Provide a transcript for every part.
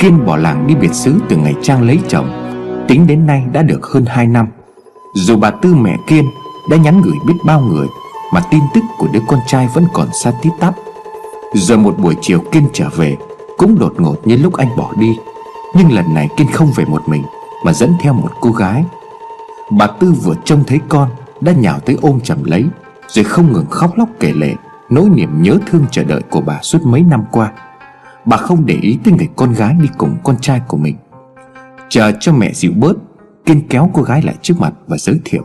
Kiên bỏ làng đi biệt xứ từ ngày Trang lấy chồng. Tính đến nay đã được hơn 2 năm. Dù bà Tư mẹ Kiên đã nhắn gửi biết bao người, Mà tin tức của đứa con trai vẫn còn xa tít tắp. Rồi một buổi chiều Kiên trở về, Cũng đột ngột như lúc anh bỏ đi. Nhưng lần này Kiên không về một mình, Mà dẫn theo một cô gái. Bà Tư vừa trông thấy con, Đã nhào tới ôm chầm lấy, Rồi không ngừng khóc lóc kể lệ Nỗi niềm nhớ thương chờ đợi của bà suốt mấy năm qua. Bà không để ý tới người con gái đi cùng con trai của mình. Chờ cho mẹ dịu bớt, Kiên kéo cô gái lại trước mặt và giới thiệu.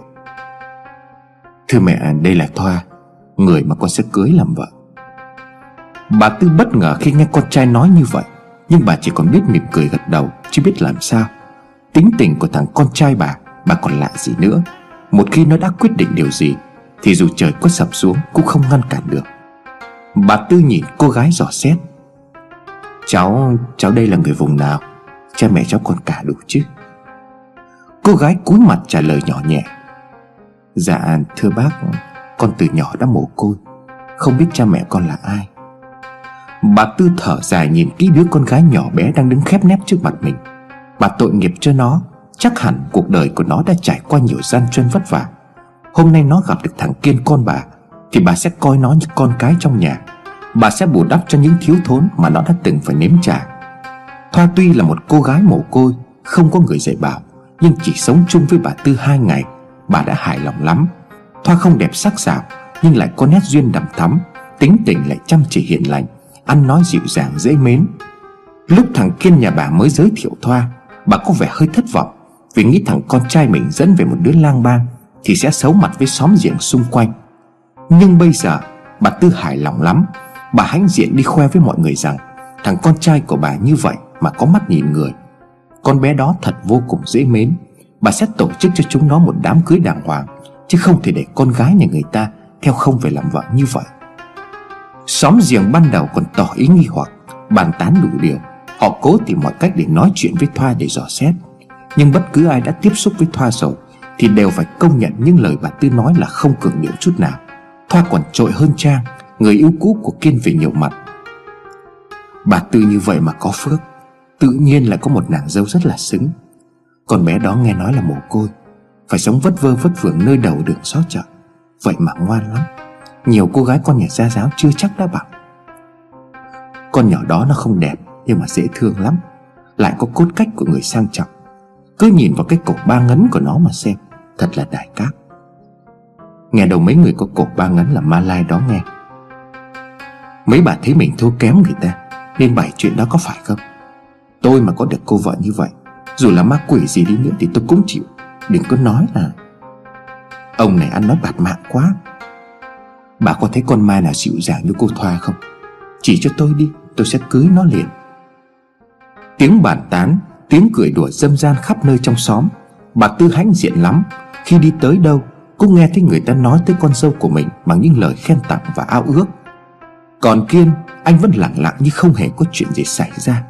Thưa mẹ, đây là Thoa, Người mà con sẽ cưới làm vợ. Bà Tư bất ngờ khi nghe con trai nói như vậy, Nhưng bà chỉ còn biết mỉm cười gật đầu, Chứ biết làm sao. Tính tình của thằng con trai bà Bà còn lạ gì nữa. Một khi nó đã quyết định điều gì, Thì dù trời có sập xuống cũng không ngăn cản được. Bà Tư nhìn cô gái dò xét. Cháu, cháu đây là người vùng nào? Cha mẹ cháu còn cả đủ chứ? Cô gái cúi mặt trả lời nhỏ nhẹ. Dạ thưa bác Con từ nhỏ đã mồ côi. Không biết cha mẹ con là ai. Bà Tư thở dài nhìn kỹ đứa con gái nhỏ bé đang đứng khép nép trước mặt mình. Bà tội nghiệp cho nó Chắc hẳn cuộc đời của nó đã trải qua nhiều gian truân vất vả. Hôm nay nó gặp được thằng Kiên con bà Thì bà sẽ coi nó như con cái trong nhà. Bà sẽ bù đắp cho những thiếu thốn mà nó đã từng phải nếm trải. Thoa tuy là một cô gái mồ côi, Không có người dạy bảo, Nhưng chỉ sống chung với bà Tư hai ngày, Bà đã hài lòng lắm. Thoa không đẹp sắc sảo, Nhưng lại có nét duyên đậm thắm, Tính tình lại chăm chỉ hiền lành, Ăn nói dịu dàng, dễ mến. Lúc thằng Kiên nhà bà mới giới thiệu Thoa, Bà có vẻ hơi thất vọng, Vì nghĩ thằng con trai mình dẫn về một đứa lang bang Thì sẽ xấu mặt với xóm giềng xung quanh. Nhưng bây giờ, Bà Tư hài lòng lắm Bà hãnh diện đi khoe với mọi người rằng, Thằng con trai của bà như vậy mà có mắt nhìn người. Con bé đó thật vô cùng dễ mến. Bà sẽ tổ chức cho chúng nó một đám cưới đàng hoàng, Chứ không thể để con gái nhà người ta Theo không về làm vợ như vậy. Xóm giềng ban đầu còn tỏ ý nghi hoặc, Bàn tán đủ điều. Họ cố tìm mọi cách để nói chuyện với Thoa để dò xét. Nhưng bất cứ ai đã tiếp xúc với Thoa rồi, Thì đều phải công nhận những lời bà Tư nói là không cường điệu chút nào. Thoa còn trội hơn Trang Người yêu cũ của Kiên về nhiều mặt. Bà Tư như vậy mà có phước, Tự nhiên lại có một nàng dâu rất là xứng. Con bé đó nghe nói là mồ côi, Phải sống vất vơ vất vưởng nơi đầu đường xó chợ. Vậy mà ngoan lắm, Nhiều cô gái con nhà gia giáo chưa chắc đã bằng Con nhỏ đó nó không đẹp, Nhưng mà dễ thương lắm. Lại có cốt cách của người sang trọng. Cứ nhìn vào cái cổ ba ngấn của nó mà xem, Thật là đại cát. Nghe đầu mấy người có cổ ba ngấn là ma lai đó nghe. Mấy bà thấy mình thua kém người ta, Nên bày chuyện đó có phải không? Tôi mà có được cô vợ như vậy, Dù là ma quỷ gì đi nữa thì tôi cũng chịu. Đừng có nói là Ông này ăn nói bạt mạng quá. Bà có thấy con ma nào dịu dàng như cô Thoa không? Chỉ cho tôi đi, Tôi sẽ cưới nó liền. Tiếng bàn tán, Tiếng cười đùa dâm gian khắp nơi trong xóm. Bà Tư hãnh diện lắm, Khi đi tới đâu, Cũng nghe thấy người ta nói tới con dâu của mình Bằng những lời khen tặng và ao ước. Còn Kiên, Anh vẫn lặng lặng như không hề có chuyện gì xảy ra.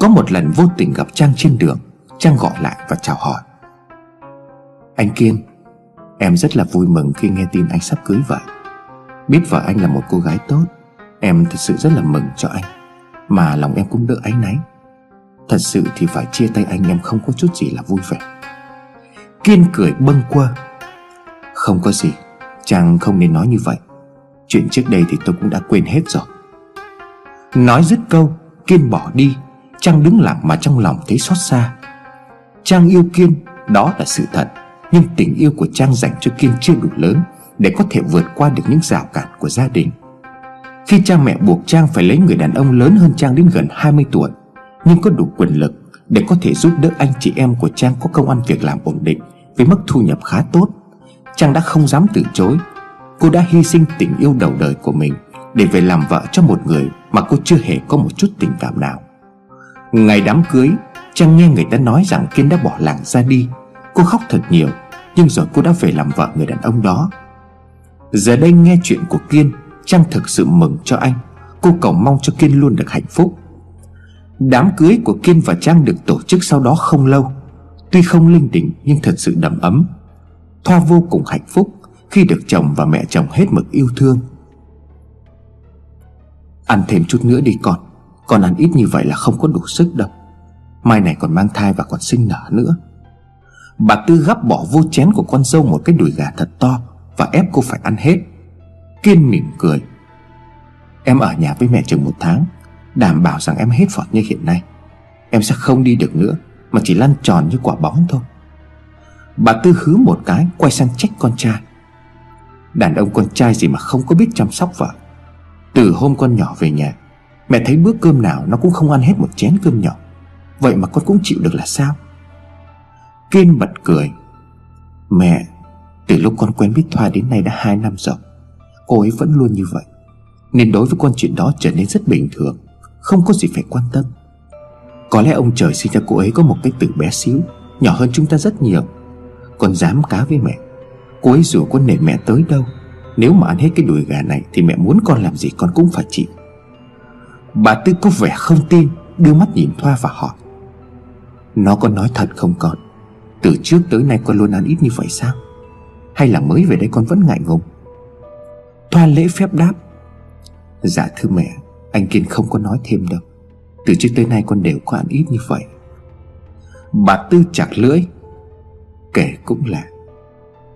Có một lần vô tình gặp Trang trên đường, Trang gọi lại và chào hỏi. Anh Kiên, Em rất là vui mừng khi nghe tin anh sắp cưới vợ. Biết vợ anh là một cô gái tốt, Em thật sự rất là mừng cho anh, Mà lòng em cũng đỡ áy náy. Thật sự thì phải chia tay anh em không có chút gì là vui vẻ. Kiên cười bâng quơ. Không có gì, Trang không nên nói như vậy. Chuyện trước đây thì tôi cũng đã quên hết rồi. Nói dứt câu, Kiên bỏ đi. Trang đứng lặng mà trong lòng thấy xót xa. Trang yêu Kiên, Đó là sự thật. Nhưng tình yêu của Trang dành cho Kiên chưa đủ lớn Để có thể vượt qua được những rào cản của gia đình. Khi cha mẹ buộc Trang phải lấy người đàn ông lớn hơn Trang đến gần 20 tuổi, Nhưng có đủ quyền lực Để có thể giúp đỡ anh chị em của Trang có công ăn việc làm ổn định Với mức thu nhập khá tốt, Trang đã không dám từ chối. Cô đã hy sinh tình yêu đầu đời của mình Để về làm vợ cho một người Mà cô chưa hề có một chút tình cảm nào. Ngày đám cưới Trang nghe người ta nói rằng Kiên đã bỏ làng ra đi. Cô khóc thật nhiều, Nhưng rồi cô đã về làm vợ người đàn ông đó. Giờ đây nghe chuyện của Kiên Trang thực sự mừng cho anh. Cô cầu mong cho Kiên luôn được hạnh phúc. Đám cưới của Kiên và Trang được tổ chức sau đó không lâu. Tuy không linh đình, nhưng thật sự đầm ấm. Thoa vô cùng hạnh phúc. Khi được chồng và mẹ chồng hết mực yêu thương. Ăn thêm chút nữa đi con Con ăn ít như vậy là không có đủ sức đâu. Mai này còn mang thai và còn sinh nở nữa. Bà Tư gắp bỏ vô chén của con dâu một cái đùi gà thật to Và ép cô phải ăn hết. Kiên mỉm cười. Em ở nhà với mẹ chừng một tháng, Đảm bảo rằng em hết phọt như hiện nay. Em sẽ không đi được nữa, Mà chỉ lăn tròn như quả bóng thôi. Bà Tư hứ một cái, Quay sang trách con trai. Đàn ông con trai gì mà không có biết chăm sóc vợ. Từ hôm con nhỏ về nhà, Mẹ thấy bữa cơm nào nó cũng không ăn hết một chén cơm nhỏ. Vậy mà con cũng chịu được là sao? Kiên bật cười. Mẹ, Từ lúc con quen biết Thoa đến nay đã hai năm rồi, Cô ấy vẫn luôn như vậy. Nên đối với con chuyện đó trở nên rất bình thường, Không có gì phải quan tâm. Có lẽ ông trời sinh ra cô ấy có một cái tử bé xíu, Nhỏ hơn chúng ta rất nhiều. Con dám cá với mẹ Cô ấy dù có nể mẹ tới đâu? Nếu mà ăn hết cái đùi gà này Thì mẹ muốn con làm gì con cũng phải chịu. Bà Tư có vẻ không tin, Đưa mắt nhìn Thoa và hỏi. Nó có nói thật không con? Từ trước tới nay con luôn ăn ít như vậy sao? Hay là mới về đây con vẫn ngại ngùng? Thoa lễ phép đáp. Dạ thưa mẹ, Anh Kiên không có nói thêm đâu. Từ trước tới nay con đều có ăn ít như vậy. Bà Tư chặt lưỡi. Kể cũng là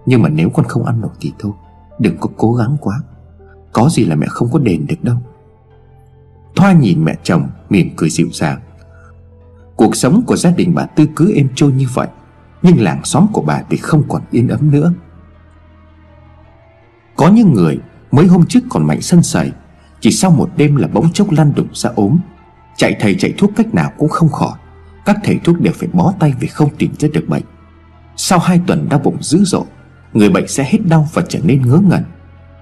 nhưng mà nếu con không ăn nổi thì thôi, Đừng có cố gắng quá. Có gì là mẹ không có đền được đâu. Thoa nhìn mẹ chồng, mỉm cười dịu dàng. Cuộc sống của gia đình bà Tư cứ êm trôi như vậy, Nhưng làng xóm của bà thì không còn yên ấm nữa. Có những người mấy hôm trước còn mạnh sân sẩy Chỉ sau một đêm là bỗng chốc lăn đụng ra ốm. Chạy thầy chạy thuốc cách nào cũng không khỏi, Các thầy thuốc đều phải bó tay vì không tìm ra được bệnh. Sau hai tuần đau bụng dữ dội Người bệnh sẽ hết đau và trở nên ngớ ngẩn.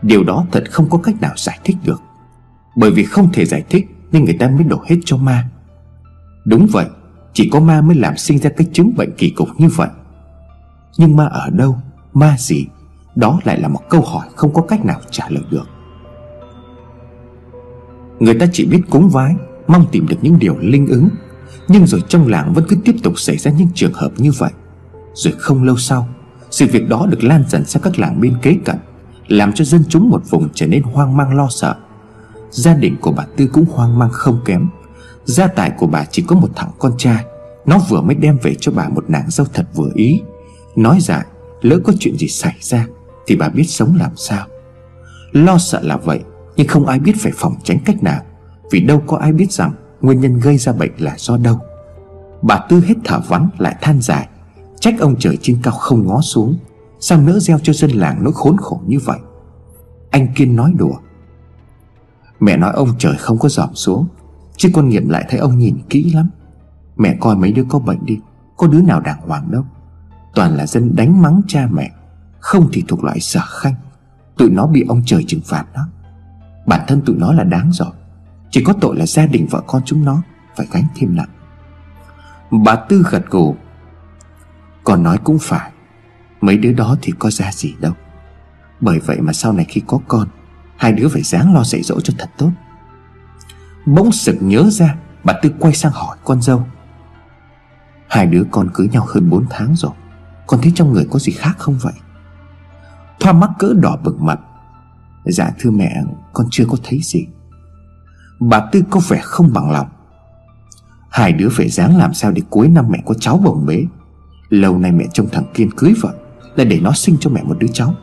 Điều đó thật không có cách nào giải thích được. Bởi vì không thể giải thích Nên người ta mới đổ hết cho ma. Đúng vậy, Chỉ có ma mới làm sinh ra cái chứng bệnh kỳ cục như vậy. Nhưng ma ở đâu? Ma gì? Đó lại là một câu hỏi không có cách nào trả lời được. Người ta chỉ biết cúng vái, Mong tìm được những điều linh ứng. Nhưng rồi trong làng vẫn cứ tiếp tục xảy ra những trường hợp như vậy. Rồi không lâu sau sự việc đó được lan dần sang các làng bên kế cận, Làm cho dân chúng một vùng trở nên hoang mang lo sợ. Gia đình của bà Tư cũng hoang mang không kém. Gia tài của bà chỉ có một thằng con trai, Nó vừa mới đem về cho bà một nàng dâu thật vừa ý. Nói dại Lỡ có chuyện gì xảy ra, Thì bà biết sống làm sao. Lo sợ là vậy, Nhưng không ai biết phải phòng tránh cách nào, Vì đâu có ai biết rằng Nguyên nhân gây ra bệnh là do đâu. Bà Tư hết thở vắng, lại than dài. Trách ông trời trên cao không ngó xuống, Sao nỡ gieo cho dân làng nỗi khốn khổ như vậy? Anh Kiên nói đùa. Mẹ nói ông trời không có dòm xuống, Chứ con nghiệm lại thấy ông nhìn kỹ lắm. Mẹ coi mấy đứa có bệnh đi, Có đứa nào đàng hoàng đâu. Toàn là dân đánh mắng cha mẹ, Không thì thuộc loại sở khanh. Tụi nó bị ông trời trừng phạt đó. Bản thân tụi nó là đáng rồi Chỉ có tội là gia đình vợ con chúng nó Phải gánh thêm nặng. Bà Tư gật gù. Còn nói cũng phải, Mấy đứa đó thì có ra gì đâu. Bởi vậy mà sau này khi có con, Hai đứa phải dáng lo dạy dỗ cho thật tốt. Bỗng sực nhớ ra, Bà Tư quay sang hỏi con dâu. Hai đứa con cưới nhau hơn 4 tháng rồi, Con thấy trong người có gì khác không vậy? Thoa mắc cỡ đỏ bừng mặt. Dạ thưa mẹ, Con chưa có thấy gì. Bà Tư có vẻ không bằng lòng. Hai đứa phải dáng làm sao để cuối năm mẹ có cháu bồng bế? Lâu nay mẹ trông thằng Kiên cưới vợ Là để nó sinh cho mẹ một đứa cháu.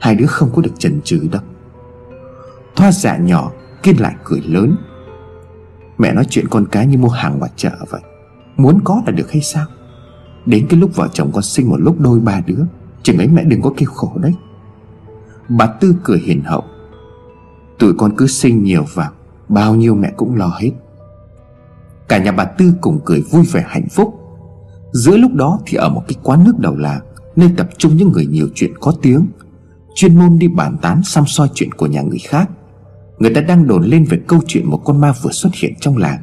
Hai đứa không có được chần chừ đâu. Thoa dạ nhỏ, Kiên lại cười lớn. Mẹ nói chuyện con cái như mua hàng ngoài chợ vậy, Muốn có là được hay sao? Đến cái lúc vợ chồng con sinh một lúc đôi ba đứa, Chừng ấy mẹ đừng có kêu khổ đấy. Bà Tư cười hiền hậu. Tụi con cứ sinh nhiều vào, Bao nhiêu mẹ cũng lo hết. Cả nhà bà Tư cùng cười vui vẻ hạnh phúc. Giữa lúc đó thì ở một cái quán nước đầu làng, Nơi tập trung những người nhiều chuyện có tiếng, Chuyên môn đi bàn tán xăm soi chuyện của nhà người khác. Người ta đang đồn lên về câu chuyện một con ma vừa xuất hiện trong làng,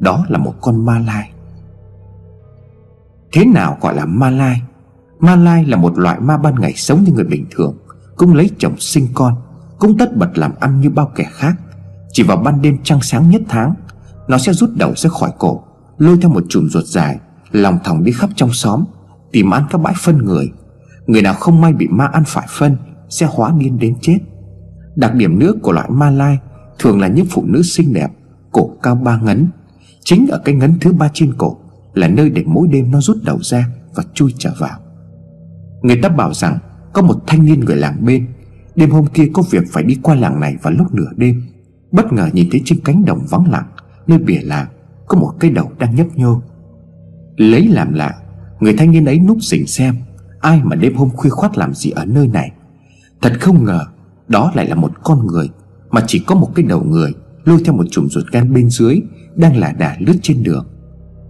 Đó là một con ma lai. Thế nào gọi là ma lai? Ma lai là một loại ma ban ngày sống như người bình thường, Cũng lấy chồng sinh con, Cũng tất bật làm ăn như bao kẻ khác. Chỉ vào ban đêm trăng sáng nhất tháng, Nó sẽ rút đầu ra khỏi cổ, Lôi theo một chùm ruột dài Lòng thòng đi khắp trong xóm, Tìm ăn các bãi phân người. Người nào không may bị ma ăn phải phân, Sẽ hóa điên đến chết. Đặc điểm nữa của loại ma lai Thường là những phụ nữ xinh đẹp, Cổ cao ba ngấn. Chính ở cái ngấn thứ ba trên cổ Là nơi để mỗi đêm nó rút đầu ra Và chui trở vào. Người ta bảo rằng Có một thanh niên người làng bên, Đêm hôm kia có việc phải đi qua làng này vào lúc nửa đêm. Bất ngờ nhìn thấy trên cánh đồng vắng lặng, Nơi bìa làng Có một cây đầu đang nhấp nhô. Lấy làm lạ. Người thanh niên ấy núp xỉnh xem, Ai mà đêm hôm khuya khoát làm gì ở nơi này. Thật không ngờ, Đó lại là một con người Mà chỉ có một cái đầu người Lôi theo một chùm ruột gan bên dưới Đang là đà lướt trên đường.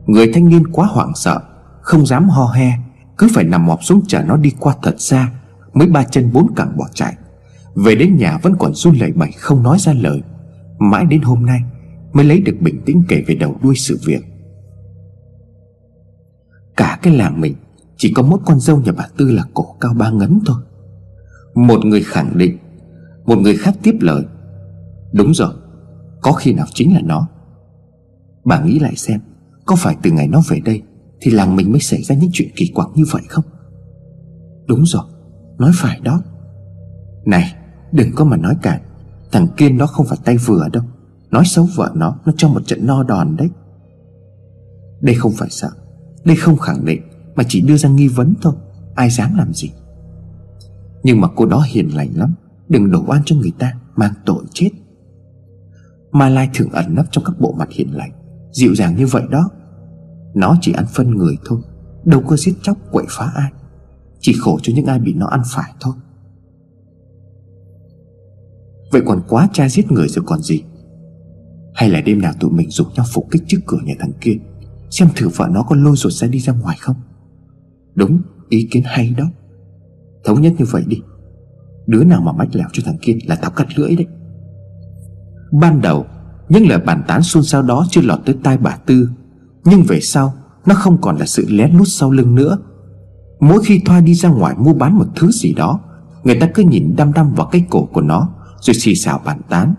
Người thanh niên quá hoảng sợ, Không dám ho he, Cứ phải nằm mọp xuống chờ nó đi qua thật xa Mới ba chân bốn cẳng bỏ chạy. Về đến nhà vẫn còn run lẩy bẩy không nói ra lời. Mãi đến hôm nay Mới lấy được bình tĩnh kể về đầu đuôi sự việc. Cả cái làng mình Chỉ có mỗi con dâu nhà bà Tư là cổ cao ba ngấn thôi. Một người khẳng định, Một người khác tiếp lời. Đúng rồi, Có khi nào chính là nó. Bà nghĩ lại xem, Có phải từ ngày nó về đây Thì làng mình mới xảy ra những chuyện kỳ quặc như vậy không? Đúng rồi, Nói phải đó. Này, đừng có mà nói cản Thằng Kiên đó không phải tay vừa đâu. Nói xấu vợ nó Nó cho một trận no đòn đấy. Đây không phải sợ đây không khẳng định, Mà chỉ đưa ra nghi vấn thôi. Ai dám làm gì? Nhưng mà cô đó hiền lành lắm, Đừng đổ oan cho người ta, Mang tội chết. Mai Lai thường ẩn nấp trong các bộ mặt hiền lành, Dịu dàng như vậy đó. Nó chỉ ăn phân người thôi, Đâu có giết chóc, quậy phá ai. Chỉ khổ cho những ai bị nó ăn phải thôi. Vậy còn quá cha giết người rồi còn gì? Hay là đêm nào tụi mình rủ nhau phục kích trước cửa nhà thằng kia? Xem thử vợ nó có lôi ruột ra đi ra ngoài không? Đúng, ý kiến hay đó. Thống nhất như vậy đi. Đứa nào mà mách lẻo cho thằng kia là tao cắt lưỡi đấy. Ban đầu, Những lời bàn tán xôn xao đó chưa lọt tới tai bà Tư. Nhưng về sau, Nó không còn là sự lén lút sau lưng nữa. Mỗi khi Thoa đi ra ngoài mua bán một thứ gì đó, Người ta cứ nhìn đăm đăm vào cái cổ của nó, Rồi xì xào bàn tán.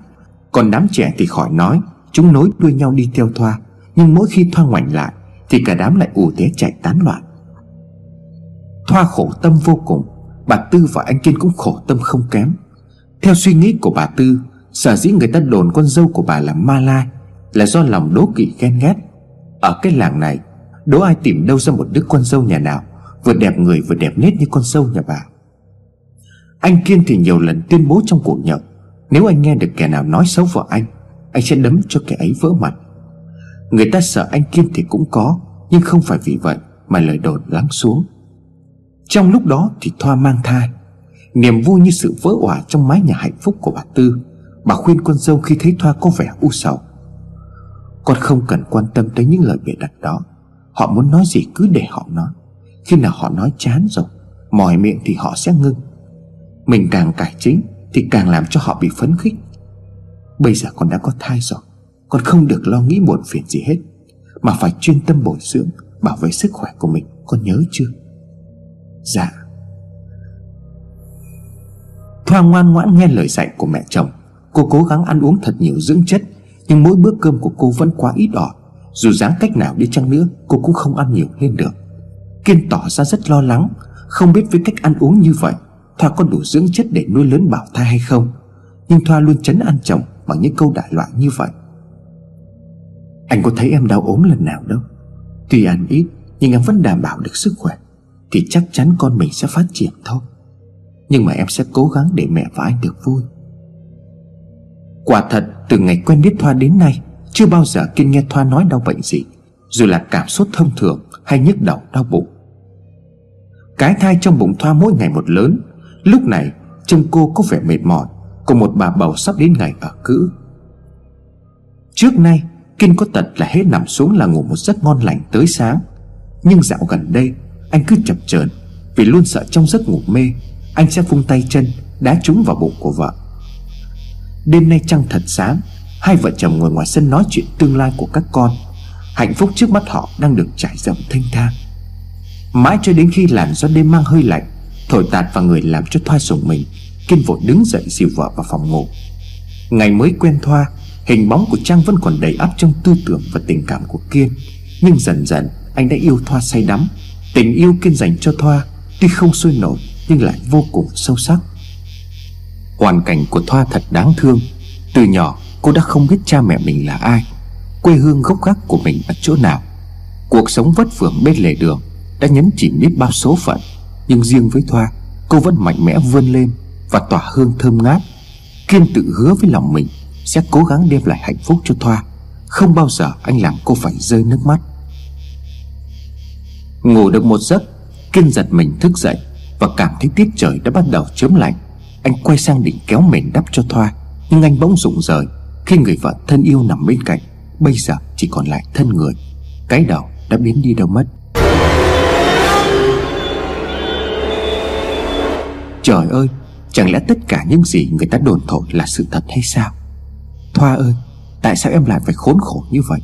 Còn đám trẻ thì khỏi nói, Chúng nối đuôi nhau đi theo Thoa. Nhưng mỗi khi Thoa ngoảnh lại, Thì cả đám lại ù té chạy tán loạn. Thoa khổ tâm vô cùng, Bà Tư và anh Kiên cũng khổ tâm không kém. Theo suy nghĩ của bà Tư, Sở dĩ người ta đồn con dâu của bà là Ma Lai Là do lòng đố kỵ ghen ghét. Ở cái làng này, Đố ai tìm đâu ra một đứa con dâu nhà nào, Vừa đẹp người vừa đẹp nết như con dâu nhà bà. Anh Kiên thì nhiều lần tuyên bố trong cuộc nhậu, Nếu anh nghe được kẻ nào nói xấu vợ anh Anh sẽ đấm cho kẻ ấy vỡ mặt. Người ta sợ anh kim thì cũng có, Nhưng không phải vì vậy Mà lời đồn lắng xuống. Trong lúc đó thì Thoa mang thai. Niềm vui như sự vỡ òa trong mái nhà hạnh phúc của bà Tư. Bà khuyên con dâu khi thấy Thoa có vẻ u sầu. Con không cần quan tâm tới những lời bịa đặt đó. Họ muốn nói gì cứ để họ nói. Khi nào họ nói chán rồi, Mỏi miệng thì họ sẽ ngưng. Mình càng cải chính Thì càng làm cho họ bị phấn khích. Bây giờ con đã có thai rồi. Con không được lo nghĩ muộn phiền gì hết, Mà phải chuyên tâm bồi dưỡng, Bảo vệ sức khỏe của mình. Con nhớ chưa? Dạ. Thoa ngoan ngoãn nghe lời dạy của mẹ chồng. Cô cố gắng ăn uống thật nhiều dưỡng chất, Nhưng mỗi bữa cơm của cô vẫn quá ít ỏi. Dù dáng cách nào đi chăng nữa, Cô cũng không ăn nhiều lên được. Kiên tỏ ra rất lo lắng, Không biết với cách ăn uống như vậy, Thoa có đủ dưỡng chất để nuôi lớn bảo thai hay không. Nhưng Thoa luôn chấn an chồng Bằng những câu đại loại như vậy. Anh có thấy em đau ốm lần nào đâu. Tuy ăn ít, Nhưng em vẫn đảm bảo được sức khỏe, Thì chắc chắn con mình sẽ phát triển thôi. Nhưng mà em sẽ cố gắng để mẹ và anh được vui. Quả thật, từ ngày quen biết Thoa đến nay, Chưa bao giờ Kiên nghe Thoa nói đau bệnh gì, Dù là cảm xúc thông thường Hay nhức đầu, đau bụng. Cái thai trong bụng Thoa mỗi ngày một lớn, Lúc này trông cô có vẻ mệt mỏi, Cùng một bà bầu sắp đến ngày ở cữ. Trước nay Kiên có tật là hết nằm xuống là ngủ một giấc ngon lành tới sáng. Nhưng dạo gần đây, Anh cứ chập chờn, Vì luôn sợ trong giấc ngủ mê, Anh sẽ vung tay chân, Đá trúng vào bụng của vợ. Đêm nay trăng thật sáng, Hai vợ chồng ngồi ngoài sân nói chuyện tương lai của các con. Hạnh phúc trước mắt họ đang được trải rộng thanh thang. Mãi cho đến khi làn gió đêm mang hơi lạnh, Thổi tạt vào người làm cho Thoa sủng mình, Kiên vội đứng dậy dìu vợ vào phòng ngủ. Ngày mới quen Thoa Hình bóng của Trang vẫn còn đầy ắp trong tư tưởng và tình cảm của Kiên. Nhưng dần dần, anh đã yêu Thoa say đắm. Tình yêu Kiên dành cho Thoa Tuy không sôi nổi, nhưng lại vô cùng sâu sắc. Hoàn cảnh của Thoa thật đáng thương. Từ nhỏ, cô đã không biết cha mẹ mình là ai, Quê hương gốc gác của mình ở chỗ nào. Cuộc sống vất vưởng bên lề đường Đã nhấn chìm biết bao số phận. Nhưng riêng với Thoa, Cô vẫn mạnh mẽ vươn lên Và tỏa hương thơm ngát. Kiên tự hứa với lòng mình sẽ cố gắng đem lại hạnh phúc cho Thoa. Không bao giờ anh làm cô phải rơi nước mắt. Ngủ được một giấc, Kiên giật mình thức dậy Và cảm thấy tiết trời đã bắt đầu chớm lạnh. Anh quay sang định kéo mền đắp cho Thoa, Nhưng anh bỗng rụng rời Khi người vợ thân yêu nằm bên cạnh. Bây giờ chỉ còn lại thân người. Cái đầu đã biến đi đâu mất. Trời ơi, Chẳng lẽ tất cả những gì người ta đồn thổi là sự thật hay sao? Thoa ơi, Tại sao em lại phải khốn khổ như vậy?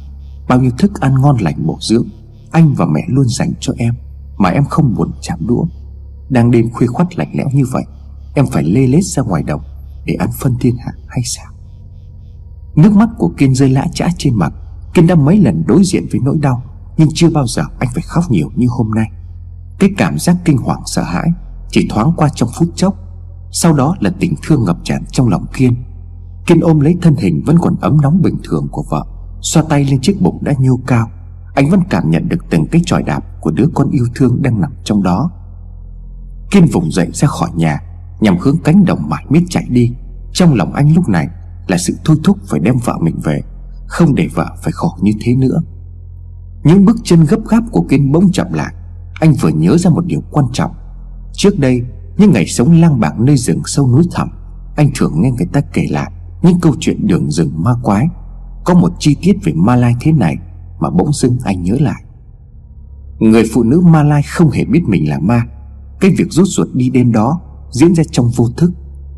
Bao nhiêu thức ăn ngon lành bổ dưỡng, Anh và mẹ luôn dành cho em, Mà em không buồn chạm đũa. Đang đêm khuya khoắt lạnh lẽo như vậy, Em phải lê lết ra ngoài đồng Để ăn phân thiên hạ hay sao? Nước mắt của Kiên rơi lã chã trên mặt. Kiên đã mấy lần đối diện với nỗi đau, Nhưng chưa bao giờ anh phải khóc nhiều như hôm nay. Cái cảm giác kinh hoàng sợ hãi Chỉ thoáng qua trong phút chốc. Sau đó là tình thương ngập tràn trong lòng Kiên. Kiên ôm lấy thân hình vẫn còn ấm nóng bình thường của vợ, Xoa tay lên chiếc bụng đã nhô cao. Anh vẫn cảm nhận được từng cái tròi đạp Của đứa con yêu thương đang nằm trong đó. Kiên vùng dậy ra khỏi nhà, Nhằm hướng cánh đồng mải miết chạy đi. Trong lòng anh lúc này là sự thôi thúc phải đem vợ mình về, Không để vợ phải khổ như thế nữa. Những bước chân gấp gáp của Kiên bỗng chậm lại. Anh vừa nhớ ra một điều quan trọng. Trước đây, Những ngày sống lang bạc nơi rừng sâu núi thẳm, Anh thường nghe người ta kể lại. Những câu chuyện đường rừng ma quái, Có một chi tiết về Ma Lai thế này Mà bỗng dưng anh nhớ lại. Người phụ nữ Ma Lai không hề biết mình là ma. Cái việc rút ruột đi đêm đó Diễn ra trong vô thức.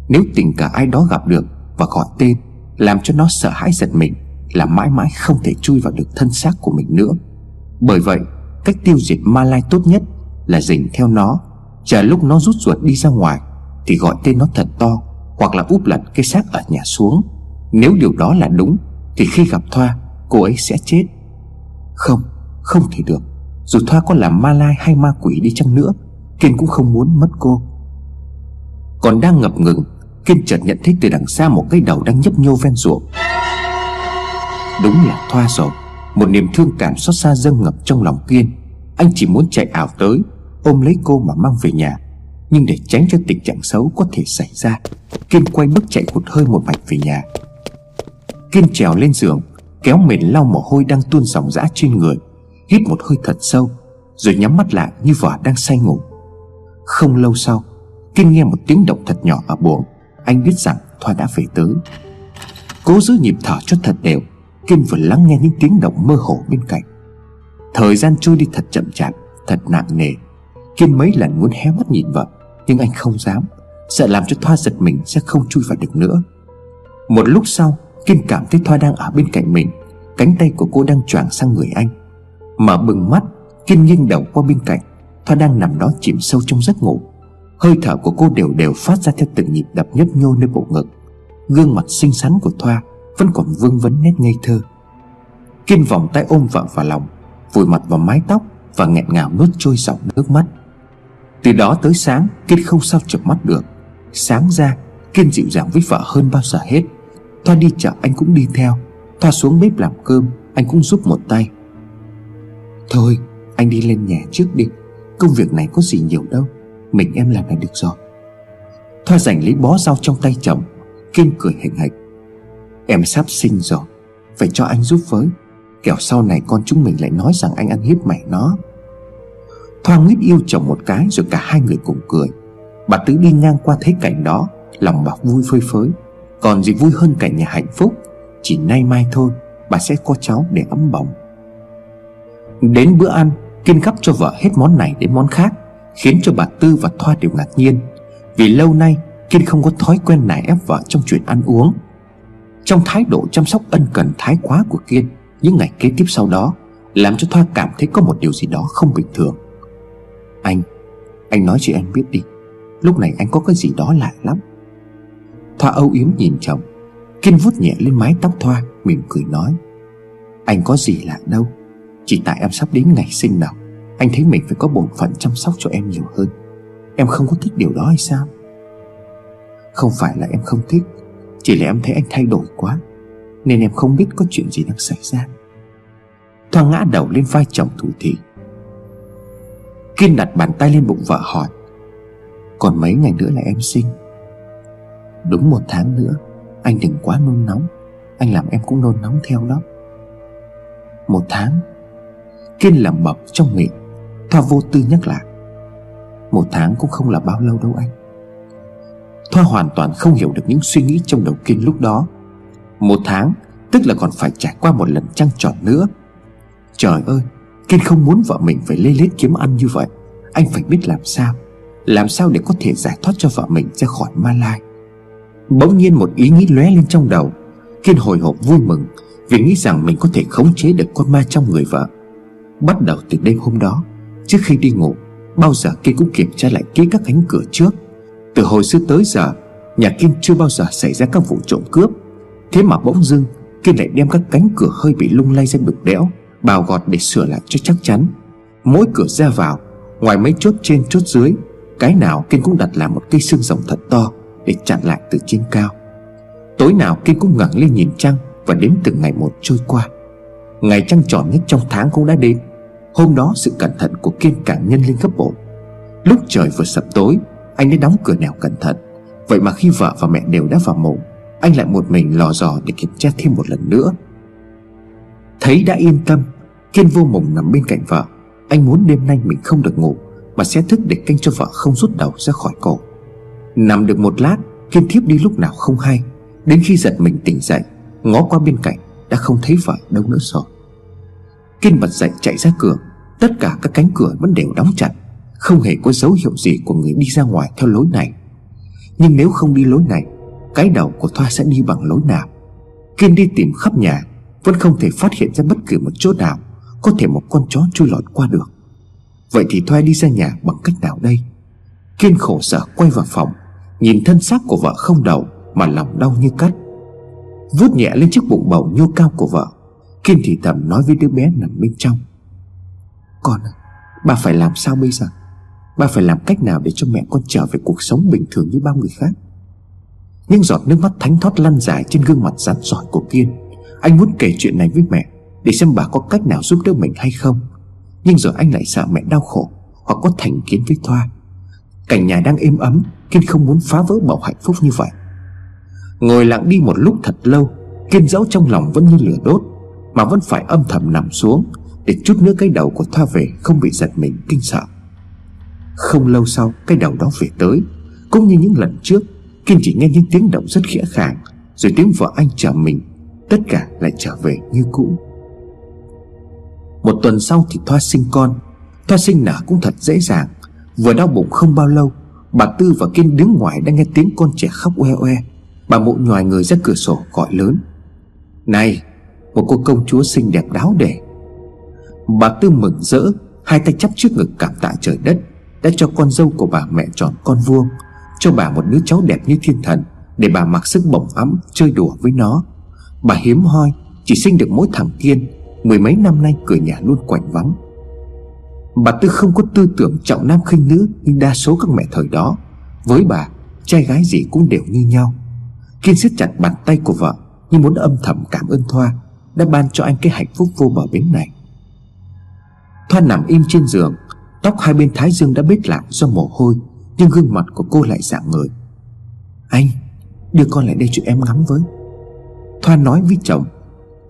Nếu tình cả ai đó gặp được và gọi tên, Làm cho nó sợ hãi giật mình Là mãi mãi không thể chui vào được thân xác của mình nữa. Bởi vậy, Cách tiêu diệt ma lai tốt nhất Là dình theo nó. Chờ lúc nó rút ruột đi ra ngoài Thì gọi tên nó thật to. Hoặc là úp lật cái xác ở nhà xuống. Nếu điều đó là đúng Thì khi gặp Thoa cô ấy sẽ chết. Không, không thể được. Dù Thoa có là ma lai hay ma quỷ đi chăng nữa Kiên cũng không muốn mất cô. Còn đang ngập ngừng Kiên chợt nhận thấy từ đằng xa một cái đầu đang nhấp nhô ven ruộng. Đúng là Thoa rồi. Một niềm thương cảm xót xa dâng ngập trong lòng Kiên. Anh chỉ muốn chạy ảo tới Ôm lấy cô mà mang về nhà. Nhưng để tránh cho tình trạng xấu có thể xảy ra Kiên quay bước chạy hụt hơi một mạch về nhà. Kiên trèo lên giường, Kéo mền lau mồ hôi đang tuôn dòng dã trên người, Hít một hơi thật sâu, Rồi nhắm mắt lại như vợ đang say ngủ. Không lâu sau Kiên nghe một tiếng động thật nhỏ ở buồng, anh biết rằng Thoa đã về tới. Cố giữ nhịp thở cho thật đều Kiên vừa lắng nghe những tiếng động mơ hồ bên cạnh. Thời gian trôi đi thật chậm chạp, Thật nặng nề. Kiên mấy lần muốn hé mắt nhìn vợ nhưng anh không dám. Sợ làm cho Thoa giật mình sẽ không chui vào được nữa. Một lúc sau Kiên cảm thấy Thoa đang ở bên cạnh mình. Cánh tay của cô đang choàng sang người anh. Mở bừng mắt Kiên nghiêng đầu qua bên cạnh. Thoa đang nằm đó chìm sâu trong giấc ngủ. Hơi thở của cô đều đều phát ra theo từng nhịp đập nhấp nhô nơi bộ ngực. Gương mặt xinh xắn của Thoa Vẫn còn vương vấn nét ngây thơ. Kiên vòng tay ôm vợ vào lòng, Vùi mặt vào mái tóc Và nghẹn ngào nuốt trôi dòng nước mắt. Từ đó tới sáng, Kiên không sao chợp mắt được. Sáng ra, Kiên dịu dàng với vợ hơn bao giờ hết. Thoa đi chợ, anh cũng đi theo. Thoa xuống bếp làm cơm, Anh cũng giúp một tay. Thôi, anh đi lên nhà trước đi. Công việc này có gì nhiều đâu. Mình em làm là được rồi. Thoa giành lấy bó rau trong tay chồng. Kiên cười hình hạch Em sắp sinh rồi. Phải cho anh giúp với. Kẻo sau này con chúng mình lại nói rằng anh ăn hiếp mẹ nó. Thoa nguyết yêu chồng một cái Rồi cả hai người cùng cười. Bà Tứ đi ngang qua thấy cảnh đó, Lòng bà vui phơi phới. Còn gì vui hơn cảnh nhà hạnh phúc, Chỉ nay mai thôi, Bà sẽ có cháu để ấm bồng. Đến bữa ăn, Kiên gắp cho vợ hết món này đến món khác, Khiến cho bà Tư và Thoa đều ngạc nhiên. Vì lâu nay, Kiên không có thói quen nài ép vợ trong chuyện ăn uống. Trong thái độ chăm sóc ân cần thái quá của Kiên, Những ngày kế tiếp sau đó, Làm cho Thoa cảm thấy có một điều gì đó không bình thường. Anh Anh nói cho em biết đi. Lúc này anh có cái gì đó lạ lắm. Thoa âu yếm nhìn chồng. Kiên vuốt nhẹ lên mái tóc Thoa, Mỉm cười nói. Anh có gì lạ đâu. Chỉ tại em sắp đến ngày sinh nào, anh thấy mình phải có bổn phận chăm sóc cho em nhiều hơn. Em không có thích điều đó hay sao? Không phải là em không thích, Chỉ là em thấy anh thay đổi quá, Nên em không biết có chuyện gì đang xảy ra. Thoa ngã đầu lên vai chồng thủ thị Kiên đặt bàn tay lên bụng vợ hỏi, Còn mấy ngày nữa là em sinh? Đúng một tháng nữa, Anh đừng quá nôn nóng, Anh làm em cũng nôn nóng theo đó. Một tháng, Kiên lẩm bẩm trong miệng, Thoa vô tư nhắc lại, Một tháng cũng không là bao lâu đâu anh. Thoa hoàn toàn không hiểu được những suy nghĩ trong đầu Kiên lúc đó. Một tháng, Tức là còn phải trải qua một lần trăng tròn nữa. Trời ơi Kiên không muốn vợ mình phải lê lết kiếm ăn như vậy. Anh phải biết làm sao. Làm sao để có thể giải thoát cho vợ mình ra khỏi ma lai. Bỗng nhiên một ý nghĩ lóe lên trong đầu. Kiên hồi hộp vui mừng Vì nghĩ rằng mình có thể khống chế được con ma trong người vợ. Bắt đầu từ đêm hôm đó, Trước khi đi ngủ, Bao giờ Kiên cũng kiểm tra lại kỹ các cánh cửa trước. Từ hồi xưa tới giờ, Nhà Kiên chưa bao giờ xảy ra các vụ trộm cướp. Thế mà bỗng dưng, Kiên lại đem các cánh cửa hơi bị lung lay ra đục đẽo Bào gọt để sửa lại cho chắc chắn. Mỗi cửa ra vào, Ngoài mấy chốt trên, chốt dưới, Cái nào Kiên cũng đặt làm một cây xương rồng thật to Để chặn lại từ trên cao. Tối nào Kiên cũng ngẩng lên nhìn trăng Và đếm từng ngày một trôi qua. Ngày trăng tròn nhất trong tháng cũng đã đến. Hôm đó sự cẩn thận của Kiên càng nhân lên gấp bội. Lúc trời vừa sập tối, Anh đã đóng cửa nẻo cẩn thận. Vậy mà khi vợ và mẹ đều đã vào mộ, Anh lại một mình lò dò để kiểm tra thêm một lần nữa. Thấy đã yên tâm Kiên vô mộng nằm bên cạnh vợ. Anh muốn đêm nay mình không được ngủ, Mà sẽ thức để canh cho vợ không rút đầu ra khỏi cổ. Nằm được một lát Kiên thiếp đi lúc nào không hay. Đến khi giật mình tỉnh dậy, Ngó qua bên cạnh, Đã không thấy vợ đâu nữa rồi. Kiên bật dậy chạy ra cửa, Tất cả các cánh cửa vẫn đều đóng chặt, Không hề có dấu hiệu gì của người đi ra ngoài theo lối này. Nhưng nếu không đi lối này, Cái đầu của Thoa sẽ đi bằng lối nào? Kiên đi tìm khắp nhà vẫn không thể phát hiện ra bất cứ một chỗ nào Có thể một con chó chui lọt qua được. Vậy thì thoe đi ra nhà bằng cách nào đây? Kiên khổ sở quay vào phòng, Nhìn thân xác của vợ không đầu Mà lòng đau như cắt. Vuốt nhẹ lên chiếc bụng bầu nhô cao của vợ, Kiên thì thầm nói với đứa bé nằm bên trong. Con à Bà phải làm sao bây giờ? Bà phải làm cách nào để cho mẹ con trở về cuộc sống bình thường như bao người khác? Những giọt nước mắt thánh thót lăn dài trên gương mặt rắn giỏi của Kiên anh muốn kể chuyện này với mẹ, Để xem bà có cách nào giúp đỡ mình hay không. Nhưng giờ anh lại sợ mẹ đau khổ, Hoặc có thành kiến với Thoa. Cảnh nhà đang êm ấm, Kiên không muốn phá vỡ bầu hạnh phúc như vậy. Ngồi lặng đi một lúc thật lâu, Kiên dẫu trong lòng vẫn như lửa đốt, Mà vẫn phải âm thầm nằm xuống, Để chút nữa cái đầu của Thoa về Không bị giật mình, kinh sợ. Không lâu sau, cái đầu đó về tới. Cũng như những lần trước, Kiên chỉ nghe những tiếng động rất khẽ khàng, Rồi tiếng vợ anh chờ mình Tất cả lại trở về như cũ. Một tuần sau thì Thoa sinh con. Thoa sinh nở cũng thật dễ dàng. Vừa đau bụng không bao lâu, Bà Tư và Kiên đứng ngoài đang nghe tiếng con trẻ khóc oe oe. Bà mụ nhòi người ra cửa sổ gọi lớn. Này, Một cô công chúa xinh đẹp đáo để Bà Tư mừng rỡ, Hai tay chắp trước ngực cảm tạ trời đất, Đã cho con dâu của bà mẹ tròn con vuông, Cho bà một đứa cháu đẹp như thiên thần, Để bà mặc sức bổng ấm, Chơi đùa với nó. Bà hiếm hoi, Chỉ sinh được mỗi thằng Kiên Mười mấy năm nay cửa nhà luôn quạnh vắng. Bà Tư không có tư tưởng trọng nam khinh nữ Như đa số các mẹ thời đó, Với bà, Trai gái gì cũng đều như nhau. Kiên siết chặt bàn tay của vợ, Như muốn âm thầm cảm ơn Thoa, Đã ban cho anh cái hạnh phúc vô bờ bến này. Thoa nằm im trên giường, Tóc hai bên thái dương đã bết lại do mồ hôi, Nhưng gương mặt của cô lại dạng người. Anh, Đưa con lại đây cho em ngắm với. Thoa nói với chồng,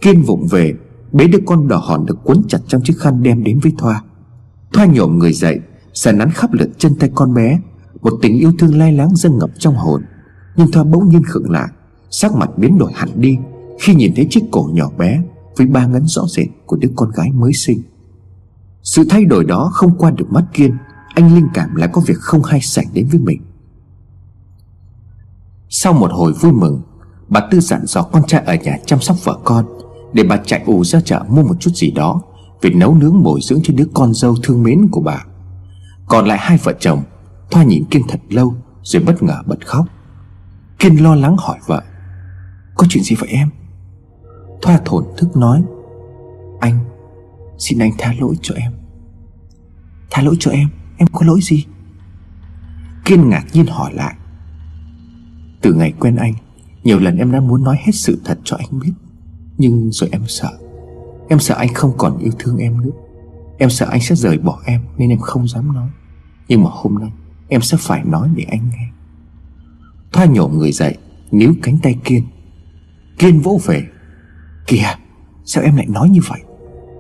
Kiên vụng về, Bế đứa con đỏ hòn được cuốn chặt trong chiếc khăn đem đến với Thoa. Thoa nhổm người dậy sàn nắn khắp lượt chân tay con bé. Một tình yêu thương lai láng dâng ngập trong hồn. Nhưng Thoa bỗng nhiên khựng lại, Sắc mặt biến đổi hẳn đi Khi nhìn thấy chiếc cổ nhỏ bé Với ba ngấn rõ rệt của đứa con gái mới sinh. Sự thay đổi đó không qua được mắt Kiên, Anh linh cảm lại có việc không hay xảy đến với mình. Sau một hồi vui mừng Bà Tư dặn dò con trai ở nhà chăm sóc vợ con, Để bà chạy ù ra chợ mua một chút gì đó, Vì nấu nướng bồi dưỡng cho đứa con dâu thương mến của bà. Còn lại hai vợ chồng, Thoa nhìn Kiên thật lâu, Rồi bất ngờ bật khóc. Kiên lo lắng hỏi vợ, Có chuyện gì vậy em? Thoa thổn thức nói, Anh, Xin anh tha lỗi cho em. Tha lỗi cho em? Em có lỗi gì? Kiên ngạc nhiên hỏi lại, Từ ngày quen anh nhiều lần em đã muốn nói hết sự thật cho anh biết, Nhưng rồi em sợ. Em sợ anh không còn yêu thương em nữa. Em sợ anh sẽ rời bỏ em Nên em không dám nói. Nhưng mà hôm nay, em sẽ phải nói để anh nghe. Thoa nhổm người dậy, Níu cánh tay Kiên. Kiên vỗ về. Kìa, sao em lại nói như vậy?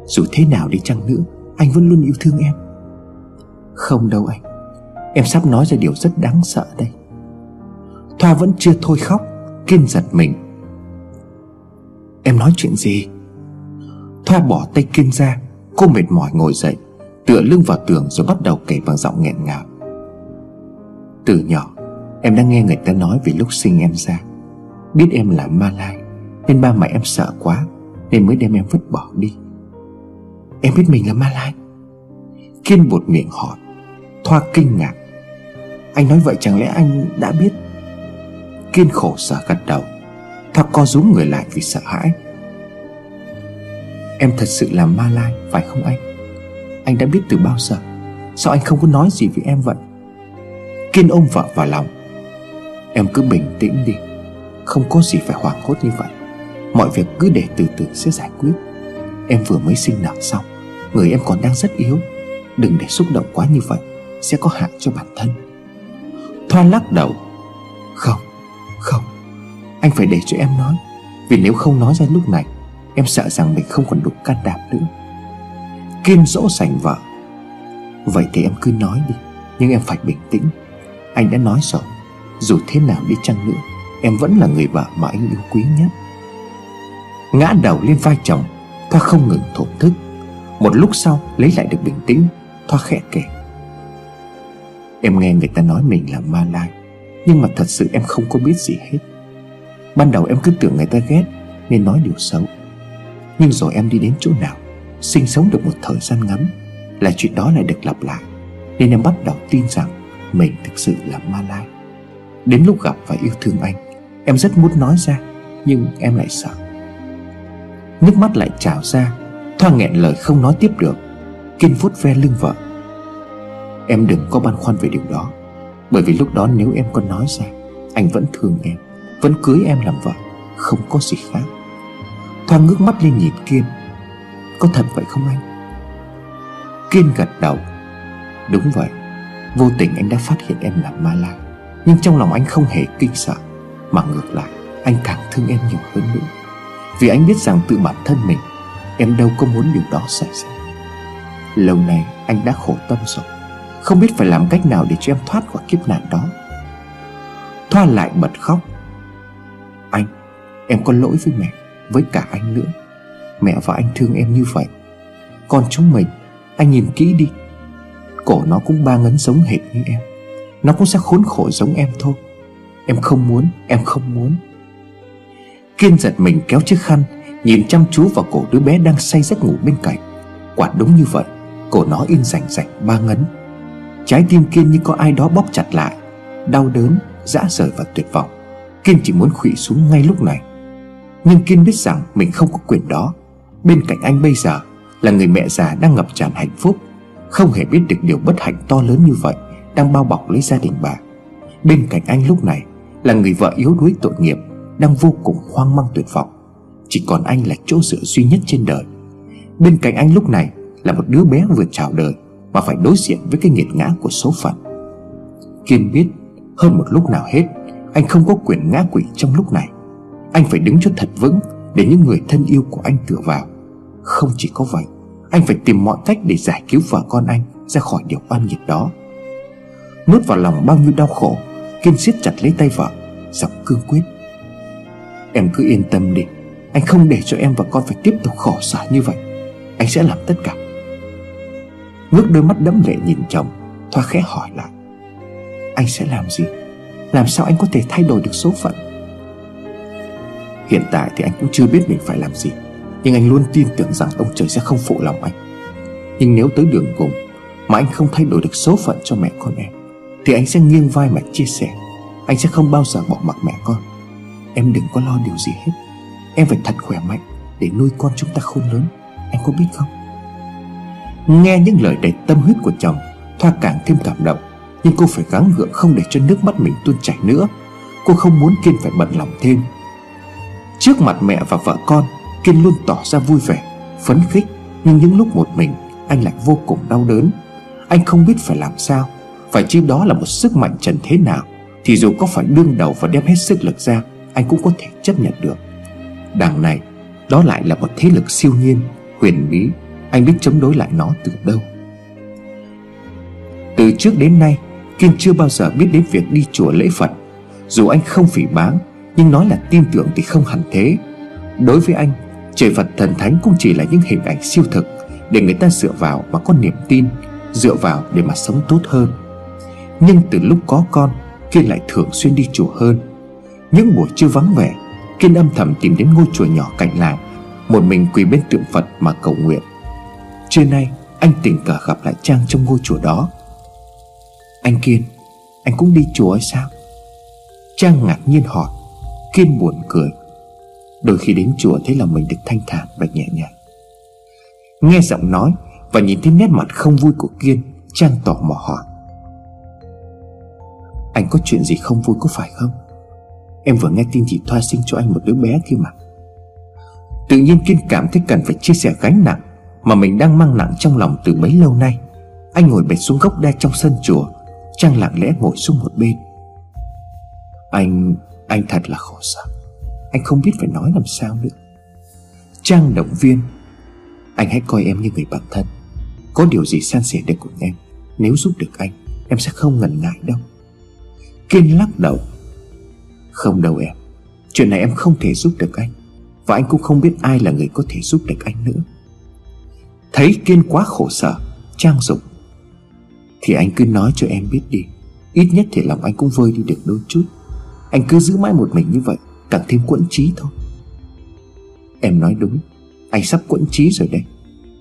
Dù thế nào đi chăng nữa, Anh vẫn luôn yêu thương em. Không đâu anh. Em sắp nói ra điều rất đáng sợ đây. Thoa vẫn chưa thôi khóc. Kiên giật mình. Em nói chuyện gì? Thoa bỏ tay Kiên ra, Cô mệt mỏi ngồi dậy, Tựa lưng vào tường rồi bắt đầu kể bằng giọng nghẹn ngào. Từ nhỏ, Em đã nghe người ta nói về lúc sinh em ra. Biết em là ma lai, Nên ba mẹ em sợ quá, Nên mới đem em vứt bỏ đi. Em biết mình là ma lai? Kiên bột miệng hỏi. Thoa kinh ngạc. Anh nói vậy chẳng lẽ anh đã biết? Kiên khổ sở gật đầu. Thoa co rúm người lại vì sợ hãi. Em thật sự là ma lai phải không anh? Anh đã biết từ bao giờ? Sao anh không có nói gì với em vậy? Kiên ôm vợ vào lòng. Em cứ bình tĩnh đi. Không có gì phải hoảng hốt như vậy. Mọi việc cứ để từ từ sẽ giải quyết. Em vừa mới sinh nở xong Người em còn đang rất yếu. Đừng để xúc động quá như vậy Sẽ có hại cho bản thân. Thoa lắc đầu. Không, không, Anh phải để cho em nói. Vì nếu không nói ra lúc này, Em sợ rằng mình không còn đủ can đảm nữa. Kiên dỗ sành vợ. Vậy thì em cứ nói đi, Nhưng em phải bình tĩnh. Anh đã nói rồi, Dù thế nào đi chăng nữa, Em vẫn là người vợ mà anh yêu quý nhất. Ngã đầu lên vai chồng Thoa không ngừng thổn thức. Một lúc sau, lấy lại được bình tĩnh, Thoa khẽ kể. Em nghe người ta nói mình là ma lai. Nhưng mà thật sự em không có biết gì hết. Ban đầu em cứ tưởng người ta ghét, Nên nói điều xấu. Nhưng rồi em đi đến chỗ nào, Sinh sống được một thời gian ngắn, Là chuyện đó lại được lặp lại, Nên em bắt đầu tin rằng Mình thực sự là ma lai. Đến lúc gặp và yêu thương anh, Em rất muốn nói ra, Nhưng em lại sợ. Nước mắt lại trào ra Thoa nghẹn lời không nói tiếp được, Kiên vuốt ve lưng vợ. Em đừng có băn khoăn về điều đó. Bởi vì lúc đó nếu em có nói ra, Anh vẫn thương em, Vẫn cưới em làm vợ, Không có gì khác. Thoang ngước mắt lên nhìn Kiên. Có thật vậy không anh? Kiên gật đầu. Đúng vậy, Vô tình anh đã phát hiện em là ma la. Nhưng trong lòng anh không hề kinh sợ. Mà ngược lại, Anh càng thương em nhiều hơn nữa. Vì anh biết rằng tự bản thân mình, Em đâu có muốn điều đó xảy ra. Lâu nay anh đã khổ tâm rồi. Không biết phải làm cách nào để cho em thoát khỏi kiếp nạn đó. Thoa lại bật khóc. Anh, Em có lỗi với mẹ, Với cả anh nữa. Mẹ và anh thương em như vậy. Con chúng mình, Anh nhìn kỹ đi. Cổ nó cũng ba ngấn giống hệt như em. Nó cũng sẽ khốn khổ giống em thôi. Em không muốn, Em không muốn. Kiên giật mình kéo chiếc khăn, Nhìn chăm chú vào cổ đứa bé đang say giấc ngủ bên cạnh. Quả đúng như vậy, Cổ nó in rành rành ba ngấn. Trái tim Kiên như có ai đó bóp chặt lại Đau đớn, dã rời và tuyệt vọng. Kiên chỉ muốn khủy xuống ngay lúc này. Nhưng Kiên biết rằng mình không có quyền đó. Bên cạnh anh bây giờ Là người mẹ già đang ngập tràn hạnh phúc Không hề biết được điều bất hạnh to lớn như vậy Đang bao bọc lấy gia đình bà. Bên cạnh anh lúc này Là người vợ yếu đuối tội nghiệp Đang vô cùng hoang mang tuyệt vọng. Chỉ còn anh là chỗ dựa duy nhất trên đời. Bên cạnh anh lúc này Là một đứa bé vừa chào đời mà phải đối diện với cái nghiệt ngã của số phận. Kiên biết Hơn một lúc nào hết, Anh không có quyền ngã quỷ trong lúc này. Anh phải đứng cho thật vững Để những người thân yêu của anh tựa vào. Không chỉ có vậy, Anh phải tìm mọi cách để giải cứu vợ con anh Ra khỏi điều oan nghiệt đó. Nuốt vào lòng bao nhiêu đau khổ, Kiên siết chặt lấy tay vợ, Giọng cương quyết. Em cứ yên tâm đi, Anh không để cho em và con phải tiếp tục khổ sở như vậy. Anh sẽ làm tất cả. Ngước đôi mắt đẫm lệ nhìn chồng, Thoa khẽ hỏi lại. Anh sẽ làm gì? Làm sao anh có thể thay đổi được số phận? Hiện tại thì anh cũng chưa biết mình phải làm gì, Nhưng anh luôn tin tưởng rằng ông trời sẽ không phụ lòng anh. Nhưng nếu tới đường cùng Mà anh không thay đổi được số phận cho mẹ con em, Thì anh sẽ nghiêng vai mà chia sẻ. Anh sẽ không bao giờ bỏ mặc mẹ con. Em đừng có lo điều gì hết. Em phải thật khỏe mạnh Để nuôi con chúng ta khôn lớn. Em có biết không? Nghe những lời đầy tâm huyết của chồng, Thoa càng thêm cảm động. Nhưng cô phải gắng gượng không để cho nước mắt mình tuôn chảy nữa. Cô không muốn Kiên phải bận lòng thêm. Trước mặt mẹ và vợ con, Kiên luôn tỏ ra vui vẻ, Phấn khích. Nhưng những lúc một mình, Anh lại vô cùng đau đớn. Anh không biết phải làm sao. Phải chi đó là một sức mạnh trần thế nào, Thì dù có phải đương đầu và đem hết sức lực ra, Anh cũng có thể chấp nhận được. Đằng này, Đó lại là một thế lực siêu nhiên, Huyền bí. Anh biết chống đối lại nó từ đâu. Từ trước đến nay, Kiên chưa bao giờ biết đến việc đi chùa lễ Phật. Dù anh không phỉ báng, Nhưng nói là tin tưởng thì không hẳn thế. Đối với anh, Trời Phật thần thánh cũng chỉ là những hình ảnh siêu thực Để người ta dựa vào mà có niềm tin, Dựa vào để mà sống tốt hơn. Nhưng từ lúc có con, Kiên lại thường xuyên đi chùa hơn. Những buổi chưa vắng vẻ, Kiên âm thầm tìm đến ngôi chùa nhỏ cạnh làng, Một mình quỳ bên tượng Phật mà cầu nguyện. Trưa nay, anh tình cờ gặp lại Trang trong ngôi chùa đó. Anh Kiên, Anh cũng đi chùa hay sao? Trang ngạc nhiên hỏi, Kiên buồn cười. Đôi khi đến chùa thấy là mình được thanh thản và nhẹ nhàng. Nghe giọng nói Và nhìn thấy nét mặt không vui của Kiên, Trang tỏ mò hỏi. Anh có chuyện gì không vui có phải không? Em vừa nghe tin chị Thoa sinh cho anh một đứa bé kia mà. Tự nhiên Kiên cảm thấy cần phải chia sẻ gánh nặng. Mà mình đang mang nặng trong lòng từ mấy lâu nay. Anh ngồi bệt xuống gốc đa trong sân chùa, Trang lặng lẽ ngồi xuống một bên. Anh... anh thật là khổ sở. Anh không biết phải nói làm sao nữa. Trang động viên, Anh hãy coi em như người bạn thân. Có điều gì san sẻ được cùng em, Nếu giúp được anh, Em sẽ không ngần ngại đâu. Kiên lắc đầu, Không đâu em, Chuyện này em không thể giúp được anh, Và anh cũng không biết ai là người có thể giúp được anh nữa. Thấy Kiên quá khổ sở, Trang dục. Thì anh cứ nói cho em biết đi, Ít nhất thì lòng anh cũng vơi đi được đôi chút. Anh cứ giữ mãi một mình như vậy, Càng thêm quẫn trí thôi. Em nói đúng, Anh sắp quẫn trí rồi đây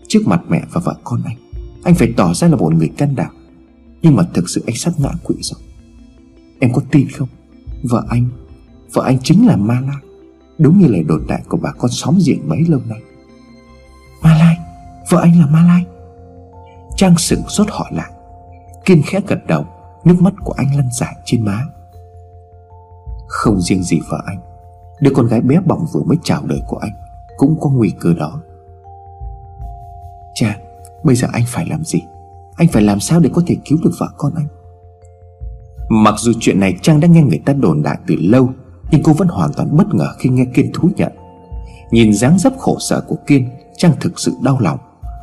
Trước mặt mẹ và vợ con anh Anh phải tỏ ra là một người can đảm. Nhưng mà thực sự anh sắp ngã quỵ rồi. Em có tin không? Vợ anh Vợ anh chính là Ma Lai. Đúng như lời đồn đại của bà con xóm diện mấy lâu nay. Ma Lai! Vợ anh là Ma Lai. Trang sửng sốt hỏi lại. Kiên khẽ gật đầu, Nước mắt của anh lăn dài trên má. Không riêng gì vợ anh, Đứa con gái bé bỏng vừa mới chào đời của anh Cũng có nguy cơ đó. Cha, Bây giờ anh phải làm gì? Anh phải làm sao để có thể cứu được vợ con anh? Mặc dù chuyện này Trang đã nghe người ta đồn đại từ lâu, Nhưng cô vẫn hoàn toàn bất ngờ khi nghe Kiên thú nhận. Nhìn dáng dấp khổ sở của Kiên, Trang thực sự đau lòng.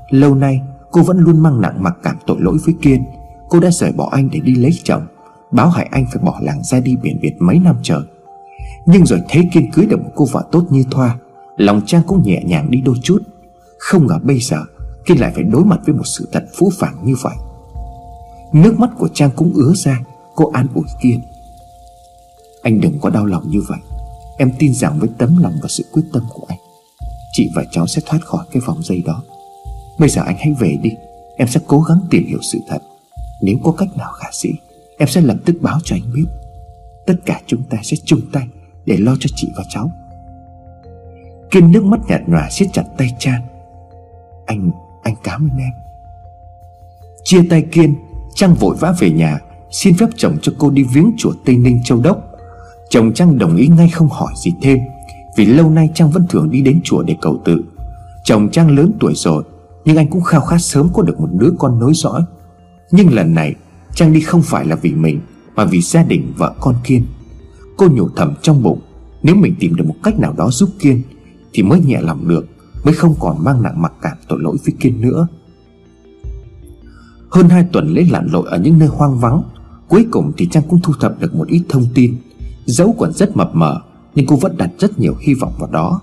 Lâu nay, cô vẫn luôn mang nặng mặc cảm tội lỗi với Kiên. Cô đã rời bỏ anh để đi lấy chồng, Báo hại anh phải bỏ làng ra đi biển biệt mấy năm trời. Nhưng rồi thấy Kiên cưới được một cô vợ tốt như Thoa, Lòng Trang cũng nhẹ nhàng đi đôi chút. Không ngờ bây giờ, Kiên lại phải đối mặt với một sự thật phũ phàng như vậy. Nước mắt của Trang cũng ứa ra, Cô an ủi Kiên. Anh đừng có đau lòng như vậy. Em tin rằng với tấm lòng và sự quyết tâm của anh, Chị và cháu sẽ thoát khỏi cái vòng dây đó. Bây giờ anh hãy về đi. Em sẽ cố gắng tìm hiểu sự thật. Nếu có cách nào khả sĩ Em sẽ lập tức báo cho anh biết. Tất cả chúng ta sẽ chung tay Để lo cho chị và cháu. Kiên nước mắt nhạt nhòa siết chặt tay Trang Anh, anh cảm ơn em. Chia tay Kiên Trang vội vã về nhà Xin phép chồng cho cô đi viếng chùa Tây Ninh Châu Đốc. Chồng Trang đồng ý ngay không hỏi gì thêm Vì lâu nay Trang vẫn thường đi đến chùa để cầu tự. Chồng Trang lớn tuổi rồi nhưng anh cũng khao khát sớm có được một đứa con nối dõi. Nhưng lần này, Trang đi không phải là vì mình, Mà vì gia đình vợ con Kiên. Cô nhủ thầm trong bụng, Nếu mình tìm được một cách nào đó giúp Kiên, Thì mới nhẹ lòng được, Mới không còn mang nặng mặc cảm tội lỗi với Kiên nữa. Hơn hai tuần lễ lặn lội ở những nơi hoang vắng, Cuối cùng thì Trang cũng thu thập được một ít thông tin. Dẫu còn rất mập mờ, Nhưng cô vẫn đặt rất nhiều hy vọng vào đó.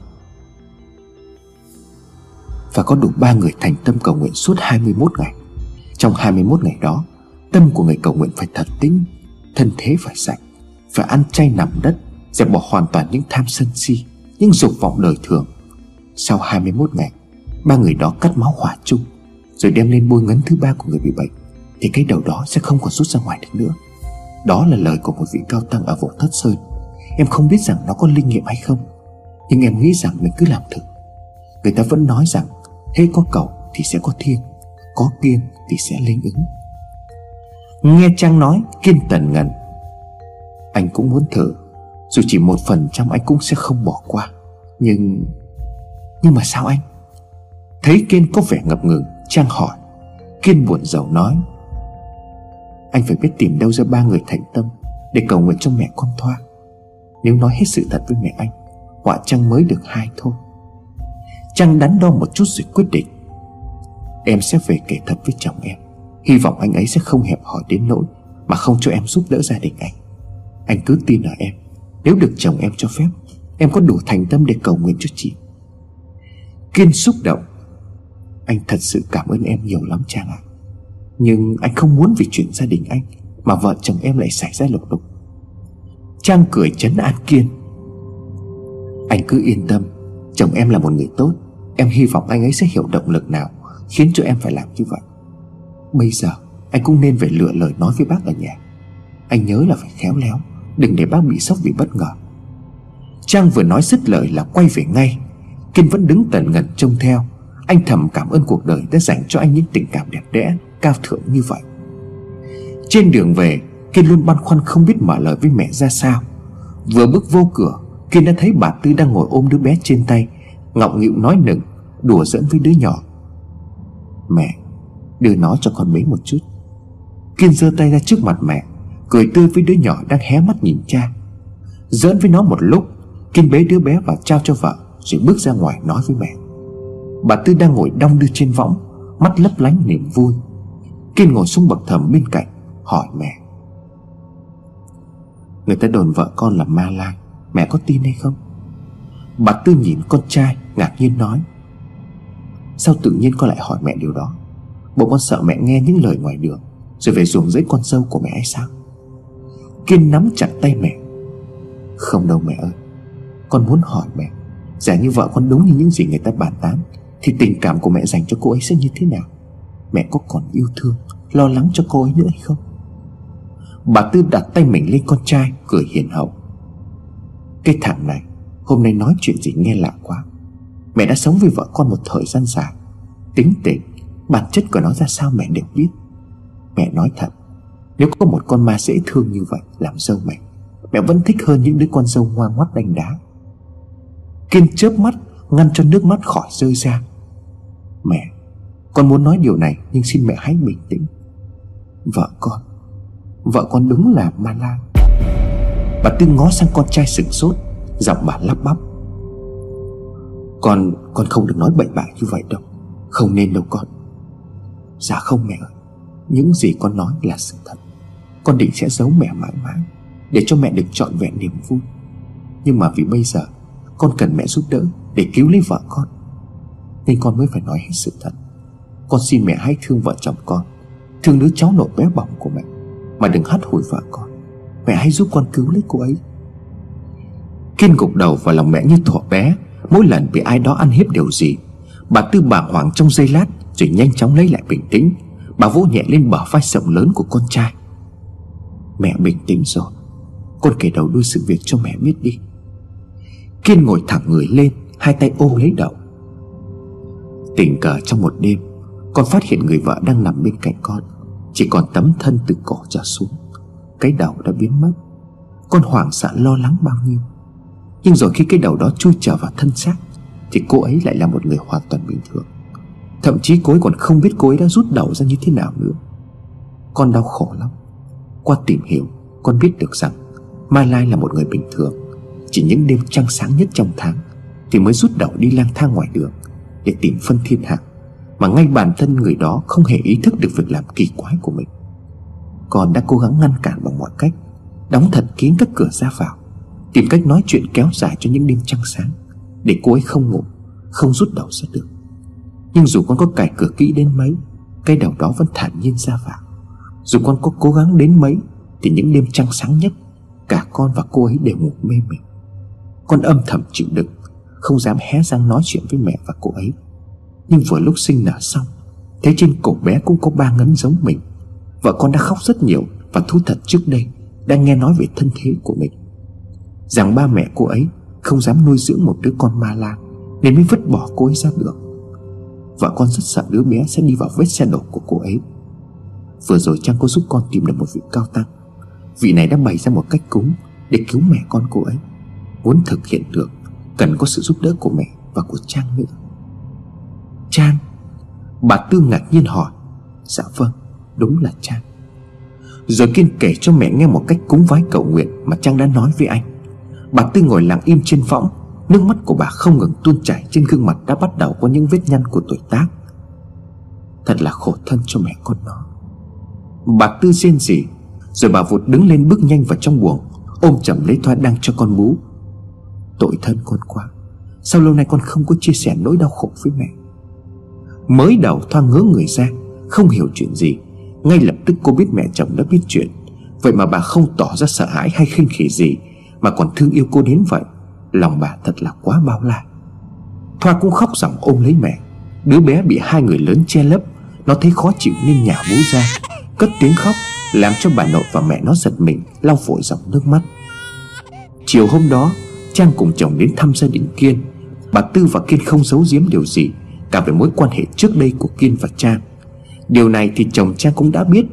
Và có đủ ba người thành tâm cầu nguyện suốt 21 ngày. Trong 21 ngày đó, Tâm của người cầu nguyện phải thật tĩnh, Thân thế phải sạch, Phải ăn chay nằm đất, Dẹp bỏ hoàn toàn những tham sân si, Những dục vọng đời thường. Sau 21 ngày, Ba người đó cắt máu hỏa chung, Rồi đem lên bôi ngấn thứ ba của người bị bệnh, Thì cái đầu đó sẽ không còn rút ra ngoài được nữa. Đó là lời của một vị cao tăng ở vùng thất sơn. Em không biết rằng nó có linh nghiệm hay không, Nhưng em nghĩ rằng mình cứ làm thử. Người ta vẫn nói rằng Thế có cầu thì sẽ có thiên, Có kiên thì sẽ linh ứng. Nghe Trang nói, Kiên tần ngần. Anh cũng muốn thử, Dù chỉ một phần trăm anh cũng sẽ không bỏ qua. Nhưng Nhưng mà sao anh? Thấy Kiên có vẻ ngập ngừng, Trang hỏi. Kiên buồn rầu nói, Anh phải biết tìm đâu ra ba người thành tâm Để cầu nguyện cho mẹ con Thoa. Nếu nói hết sự thật với mẹ anh, Họa Trăng mới được hai thôi. Trang đắn đo một chút rồi quyết định? Em sẽ về kể thật với chồng em. Hy vọng anh ấy sẽ không hẹp hỏi đến nỗi Mà không cho em giúp đỡ gia đình anh. Anh cứ tin ở em. Nếu được chồng em cho phép, Em có đủ thành tâm để cầu nguyện cho chị. Kiên xúc động. Anh thật sự cảm ơn em nhiều lắm, Trang ạ. À. Nhưng anh không muốn vì chuyện gia đình anh Mà vợ chồng em lại xảy ra lục đục. Trang cười chấn an Kiên. Anh cứ yên tâm, Chồng em là một người tốt. Em hy vọng anh ấy sẽ hiểu động lực nào Khiến cho em phải làm như vậy. Bây giờ, anh cũng nên phải lựa lời nói với bác ở nhà. Anh nhớ là phải khéo léo, Đừng để bác bị sốc vì bất ngờ. Trang vừa nói dứt lời là quay về ngay. Kiên vẫn đứng tần ngần trông theo. Anh thầm cảm ơn cuộc đời đã dành cho anh những tình cảm đẹp đẽ, Cao thượng như vậy. Trên đường về, Kiên luôn băn khoăn không biết mở lời với mẹ ra sao. Vừa bước vô cửa, Kiên đã thấy bà Tư đang ngồi ôm đứa bé trên tay. Ngọng nghịu nói nừng Đùa dẫn với đứa nhỏ. Mẹ, Đưa nó cho con bé một chút. Kiên giơ tay ra trước mặt mẹ, Cười tươi với đứa nhỏ đang hé mắt nhìn cha. Dẫn với nó một lúc, Kiên bế đứa bé và trao cho vợ, Rồi bước ra ngoài nói với mẹ. Bà Tư đang ngồi đong đưa trên võng, Mắt lấp lánh niềm vui. Kiên ngồi xuống bậc thềm bên cạnh, Hỏi mẹ. Người ta đồn vợ con là ma lang Mẹ có tin hay không? Bà Tư nhìn con trai, ngạc nhiên nói. Sao tự nhiên con lại hỏi mẹ điều đó? Bộ con sợ mẹ nghe những lời ngoài đường, Rồi về ruồng giấy con dâu của mẹ hay sao? Kiên nắm chặt tay mẹ. Không đâu mẹ ơi, Con muốn hỏi mẹ, Giả như vợ con đúng như những gì người ta bàn tán, Thì tình cảm của mẹ dành cho cô ấy sẽ như thế nào? Mẹ có còn yêu thương, Lo lắng cho cô ấy nữa hay không? Bà Tư đặt tay mình lên con trai, Cười hiền hậu. Cái thằng này Hôm nay nói chuyện gì nghe lạ quá. Mẹ đã sống với vợ con một thời gian dài. Tính tình, Bản chất của nó ra sao mẹ đều biết. Mẹ nói thật, Nếu có một con ma dễ thương như vậy Làm dâu mẹ Mẹ vẫn thích hơn những đứa con dâu ngoan ngoắt đanh đá. Kiên chớp mắt, Ngăn cho nước mắt khỏi rơi ra. Mẹ, Con muốn nói điều này Nhưng xin mẹ hãy bình tĩnh. Vợ con Vợ con đúng là ma lang Bà Tư ngó sang con trai sửng sốt. Giọng bà lắp bắp. Con Con không được nói bậy bạ như vậy đâu. Không nên đâu con. Dạ không mẹ ơi. Những gì con nói là sự thật. Con định sẽ giấu mẹ mãi mãi, Để cho mẹ được trọn vẹn niềm vui. Nhưng mà vì bây giờ, Con cần mẹ giúp đỡ Để cứu lấy vợ con, Nên con mới phải nói hết sự thật. Con xin mẹ hãy thương vợ chồng con, Thương đứa cháu nội bé bỏng của mẹ, Mà đừng hắt hủi vợ con. Mẹ hãy giúp con cứu lấy cô ấy. Kiên gục đầu vào lòng mẹ như thỏ bé, Mỗi lần bị ai đó ăn hiếp điều gì. Bà Tư bà hoảng trong giây lát, Rồi nhanh chóng lấy lại bình tĩnh. Bà vỗ nhẹ lên bờ vai rộng lớn của con trai. Mẹ bình tĩnh rồi, Con kể đầu đuôi sự việc cho mẹ biết đi. Kiên ngồi thẳng người lên, Hai tay ôm lấy đầu. Tình cờ trong một đêm, Con phát hiện người vợ đang nằm bên cạnh con, Chỉ còn tấm thân từ cổ trở xuống. Cái đầu đã biến mất. Con hoảng sợ lo lắng bao nhiêu. Nhưng rồi khi cái đầu đó chui trở vào thân xác, Thì cô ấy lại là một người hoàn toàn bình thường. Thậm chí cô ấy còn không biết cô ấy đã rút đầu ra như thế nào nữa. Con đau khổ lắm. Qua tìm hiểu, Con biết được rằng Mai Lai là một người bình thường. Chỉ những đêm trăng sáng nhất trong tháng Thì mới rút đầu đi lang thang ngoài đường Để tìm phân thiên hạ, Mà ngay bản thân người đó không hề ý thức được việc làm kỳ quái của mình. Con đã cố gắng ngăn cản bằng mọi cách, Đóng thật kín các cửa ra vào Tìm cách nói chuyện kéo dài cho những đêm trăng sáng, Để cô ấy không ngủ, Không rút đầu ra được. Nhưng dù con có cài cửa kỹ đến mấy, Cái đầu đó vẫn thản nhiên ra vào. Dù con có cố gắng đến mấy, Thì những đêm trăng sáng nhất, Cả con và cô ấy đều ngủ mê mình Con âm thầm chịu đựng, Không dám hé răng nói chuyện với mẹ và cô ấy. Nhưng vừa lúc sinh nở xong Thấy trên cổ bé cũng có ba ngấn giống mình. Vợ con đã khóc rất nhiều Và thú thật trước đây Đang nghe nói về thân thế của mình. Rằng ba mẹ cô ấy Không dám nuôi dưỡng một đứa con ma lang Nên mới vứt bỏ cô ấy ra đường. Vợ con rất sợ đứa bé sẽ đi vào vết xe đổ của cô ấy. Vừa rồi Trang có giúp con tìm được một vị cao tăng. Vị này đã bày ra một cách cúng Để cứu mẹ con cô ấy. Muốn thực hiện được, Cần có sự giúp đỡ của mẹ và của Trang nữa. Trang, Bà Tư ngạc nhiên hỏi. Dạ vâng đúng là Trang. Rồi Kiên kể cho mẹ nghe một cách cúng vái cầu nguyện Mà Trang đã nói với anh. Bà Tư ngồi lặng im trên võng. Nước mắt của bà không ngừng tuôn chảy Trên gương mặt đã bắt đầu có những vết nhăn của tuổi tác. Thật là khổ thân cho mẹ con nó. Bà Tư rên rỉ, Rồi bà vụt đứng lên bước nhanh vào trong buồng, Ôm chầm lấy Thoa đang cho con bú. Tội thân con quá, Sao lâu nay con không có chia sẻ nỗi đau khổ với mẹ? Mới đầu Thoa ngớ người ra, Không hiểu chuyện gì. Ngay lập tức cô biết mẹ chồng đã biết chuyện. Vậy mà bà không tỏ ra sợ hãi hay khinh khỉ gì. Mà còn thương yêu cô đến vậy, Lòng bà thật là quá bao la. Thoa cũng khóc ròng ôm lấy mẹ. Đứa bé bị hai người lớn che lấp, Nó thấy khó chịu nên nhả bú ra. Cất tiếng khóc, Làm cho bà nội và mẹ nó giật mình, Lau phổi dòng nước mắt. Chiều hôm đó, Trang cùng chồng đến thăm gia đình Kiên. Bà Tư và Kiên không giấu giếm điều gì, Cả về mối quan hệ trước đây của Kiên và Trang. Điều này thì chồng Trang cũng đã biết,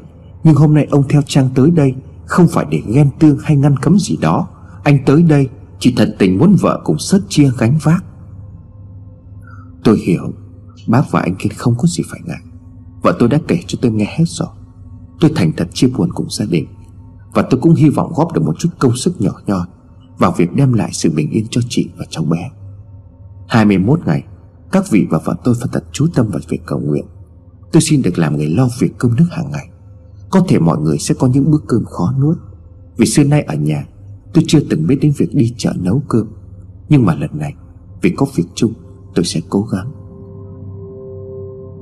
Nhưng hôm nay ông theo Trang tới đây, Không phải để ghen tương hay ngăn cấm gì đó. Anh tới đây Chỉ thật tình muốn vợ cùng sớt chia gánh vác. Tôi hiểu, Bác và anh Kiên không có gì phải ngại. Vợ tôi đã kể cho tôi nghe hết rồi. Tôi thành thật chia buồn cùng gia đình. Và tôi cũng hy vọng góp được một chút công sức nhỏ nhoi Vào việc đem lại sự bình yên cho chị và cháu bé. 21 ngày, Các vị và vợ tôi phải thật chú tâm vào việc cầu nguyện. Tôi xin được làm người lo việc cơm nước hàng ngày. Có thể mọi người sẽ có những bữa cơm khó nuốt. Vì xưa nay ở nhà Tôi chưa từng biết đến việc đi chợ nấu cơm. Nhưng mà lần này, Vì có việc chung, tôi sẽ cố gắng.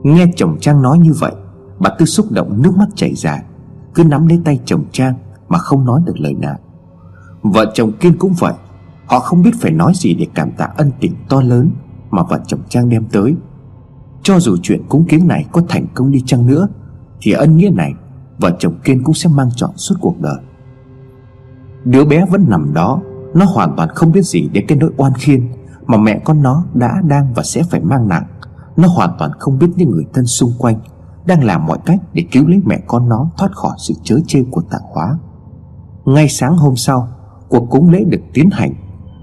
Nghe chồng Trang nói như vậy, Bà Tư xúc động nước mắt chảy dài Cứ nắm lấy tay chồng Trang Mà không nói được lời nào. Vợ chồng Kiên cũng vậy. Họ không biết phải nói gì để cảm tạ ân tình to lớn Mà vợ chồng Trang đem tới. Cho dù chuyện cúng kiến này có thành công đi chăng nữa, Thì ân nghĩa này Vợ chồng Kiên cũng sẽ mang trọn suốt cuộc đời. Đứa bé vẫn nằm đó Nó hoàn toàn không biết gì đến cái nỗi oan khiên Mà mẹ con nó đã, đang và sẽ phải mang nặng. Nó hoàn toàn không biết những người thân xung quanh Đang làm mọi cách để cứu lấy mẹ con nó Thoát khỏi sự chớ chê của tạng hóa. Ngay sáng hôm sau Cuộc cúng lễ được tiến hành.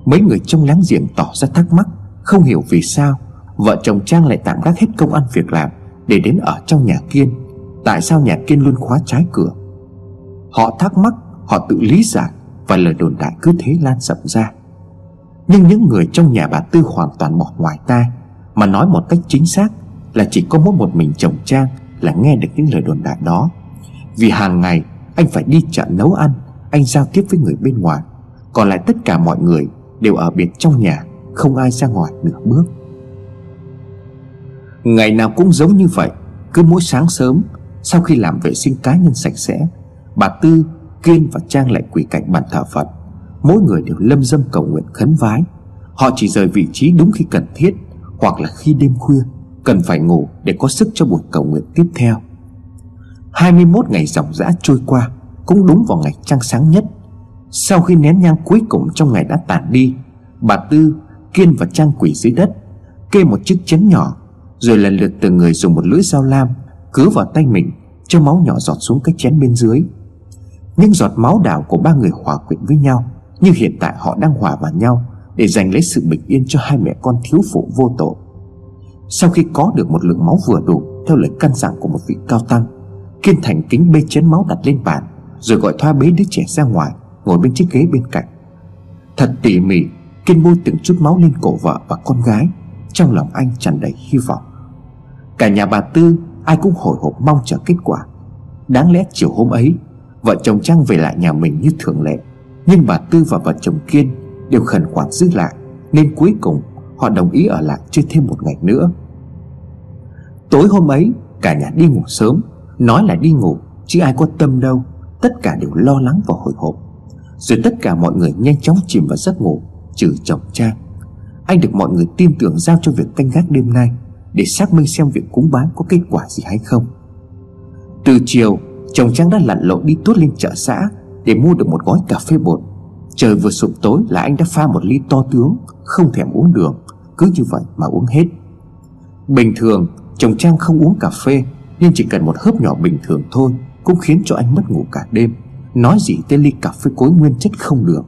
Mấy người trong láng giềng tỏ ra thắc mắc Không hiểu vì sao Vợ chồng Trang lại tạm gác hết công ăn việc làm Để đến ở trong nhà Kiên. Tại sao nhà Kiên luôn khóa trái cửa? Họ thắc mắc Họ tự lý giải. Và lời đồn đại cứ thế lan rộng ra. Nhưng những người trong nhà bà Tư hoàn toàn bỏ ngoài tai Mà nói một cách chính xác Là chỉ có mỗi một mình chồng Trang Là nghe được những lời đồn đại đó. Vì hàng ngày anh phải đi chợ nấu ăn Anh giao tiếp với người bên ngoài Còn lại tất cả mọi người Đều ở biệt trong nhà Không ai ra ngoài nửa bước. Ngày nào cũng giống như vậy Cứ mỗi sáng sớm Sau khi làm vệ sinh cá nhân sạch sẽ Bà Tư, Kiên và Trang lại quỳ cạnh bàn thờ Phật. Mỗi người đều lâm dâm cầu nguyện khấn vái. Họ chỉ rời vị trí đúng khi cần thiết Hoặc là khi đêm khuya Cần phải ngủ để có sức cho buổi cầu nguyện tiếp theo. 21 ngày dòng dã trôi qua Cũng đúng vào ngày trăng sáng nhất. Sau khi nén nhang cuối cùng trong ngày đã tàn đi Bà Tư, Kiên và Trang quỷ dưới đất Kê một chiếc chén nhỏ Rồi lần lượt từng người dùng một lưỡi dao lam Cứa vào tay mình Cho máu nhỏ giọt xuống cái chén bên dưới. Những giọt máu đào của ba người hòa quyện với nhau, Như hiện tại họ đang hòa vào nhau, Để giành lấy sự bình yên cho hai mẹ con thiếu phụ vô tội. Sau khi có được một lượng máu vừa đủ, Theo lời căn dặn của một vị cao tăng, Kiên thành kính bê chén máu đặt lên bàn, Rồi gọi Thoa bế đứa trẻ ra ngoài, Ngồi bên chiếc ghế bên cạnh. Thật tỉ mỉ, Kiên bôi từng chút máu lên cổ vợ và con gái, Trong lòng anh tràn đầy hy vọng. Cả nhà bà Tư Ai cũng hồi hộp mong chờ kết quả. Đáng lẽ chiều hôm ấy Vợ chồng Trang về lại nhà mình như thường lệ. Nhưng bà Tư và vợ chồng Kiên Đều khẩn khoản giữ lại, Nên cuối cùng họ đồng ý ở lại chơi thêm một ngày nữa. Tối hôm ấy, Cả nhà đi ngủ sớm, Nói là đi ngủ, Chứ ai có tâm đâu, Tất cả đều lo lắng và hồi hộp. Rồi tất cả mọi người nhanh chóng chìm vào giấc ngủ, Trừ chồng Trang. Anh được mọi người tin tưởng giao cho việc canh gác đêm nay Để xác minh xem việc cúng bái có kết quả gì hay không. Từ chiều Chồng Trang đã lặn lội đi tuốt lên chợ xã Để mua được một gói cà phê bột. Trời vừa sụp tối là anh đã pha một ly to tướng, Không thèm uống đường, Cứ như vậy mà uống hết. Bình thường, chồng Trang không uống cà phê, nhưng chỉ cần một hớp nhỏ bình thường thôi Cũng khiến cho anh mất ngủ cả đêm. Nói gì tên ly cà phê cối nguyên chất không được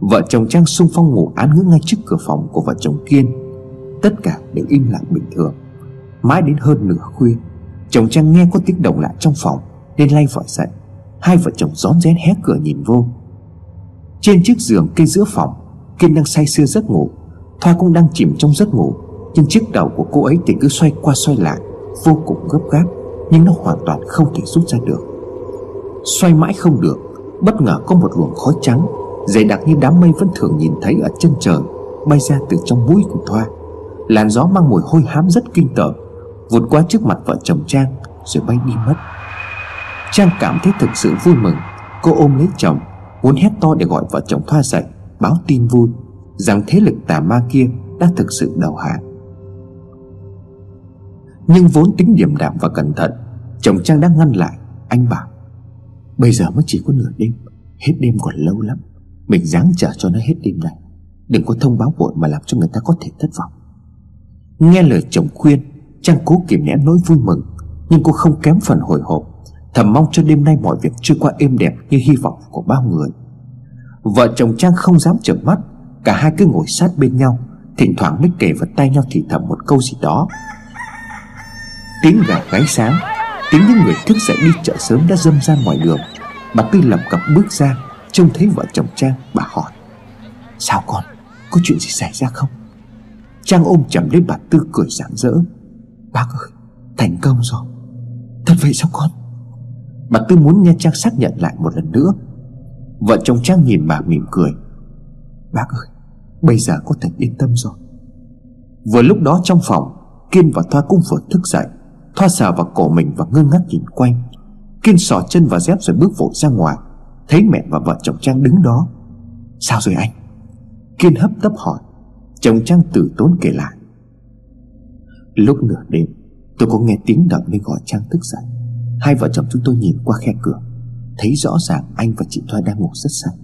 Vợ chồng Trang xung phong ngủ án ngữ ngay trước cửa phòng của vợ chồng Kiên. Tất cả đều im lặng bình thường. Mãi đến hơn nửa khuya Chồng Trang nghe có tiếng động lạ trong phòng, Nên lay vợ dậy. Hai vợ chồng rón rén hé cửa nhìn vô. Trên chiếc giường cây giữa phòng Kim đang say sưa giấc ngủ. Thoa cũng đang chìm trong giấc ngủ, Nhưng chiếc đầu của cô ấy thì cứ xoay qua xoay lại, Vô cùng gấp gáp, Nhưng nó hoàn toàn không thể rút ra được. Xoay mãi không được, Bất ngờ có một luồng khói trắng, Dày đặc như đám mây vẫn thường nhìn thấy ở chân trời, Bay ra từ trong mũi của Thoa. Làn gió mang mùi hôi hám rất kinh tởm Vụt qua trước mặt vợ chồng Trang, Rồi bay đi mất. Trang cảm thấy thực sự vui mừng. Cô ôm lấy chồng Muốn hét to để gọi vợ chồng Thoa dậy Báo tin vui Rằng thế lực tà ma kia đã thực sự đầu hàng. Nhưng vốn tính điềm đạm và cẩn thận, Chồng Trang đã ngăn lại. Anh bảo, Bây giờ mới chỉ có nửa đêm, Hết đêm còn lâu lắm. Mình dáng chờ cho nó hết đêm này. Đừng có thông báo vội mà làm cho người ta có thể thất vọng. Nghe lời chồng khuyên Trang cố kìm nén nỗi vui mừng, Nhưng cô không kém phần hồi hộp, Thầm mong cho đêm nay mọi việc trôi qua êm đẹp Như hy vọng của bao người. Vợ chồng Trang không dám chợp mắt, Cả hai cứ ngồi sát bên nhau, Thỉnh thoảng mới kề vào tay nhau thì thầm một câu gì đó. Tiếng gà gáy sáng, Tiếng những người thức dậy đi chợ sớm đã dâm ra ngoài đường. Bà Tư lập cập bước ra, Trông thấy vợ chồng Trang, bà hỏi, Sao con, Có chuyện gì xảy ra không? Trang ôm chầm lấy bà Tư cười rạng rỡ. Bác ơi, Thành công rồi. Thật vậy sao con? Bà Tư muốn nghe Trang xác nhận lại một lần nữa. Vợ chồng Trang nhìn bà mỉm cười. Bác ơi, Bây giờ có thể yên tâm rồi. Vừa lúc đó trong phòng, Kiên và Thoa cũng vừa thức dậy. Thoa sờ vào cổ mình và ngơ ngác nhìn quanh. Kiên sỏ chân vào dép rồi bước vội ra ngoài. Thấy mẹ và vợ chồng Trang đứng đó. Sao rồi anh? Kiên hấp tấp hỏi. Chồng Trang tử tốn kể lại. Lúc nửa đêm, Tôi có nghe tiếng động nên gọi Trang thức dậy. Hai vợ chồng chúng tôi nhìn qua khe cửa, Thấy rõ ràng anh và chị Thoa đang ngủ rất say.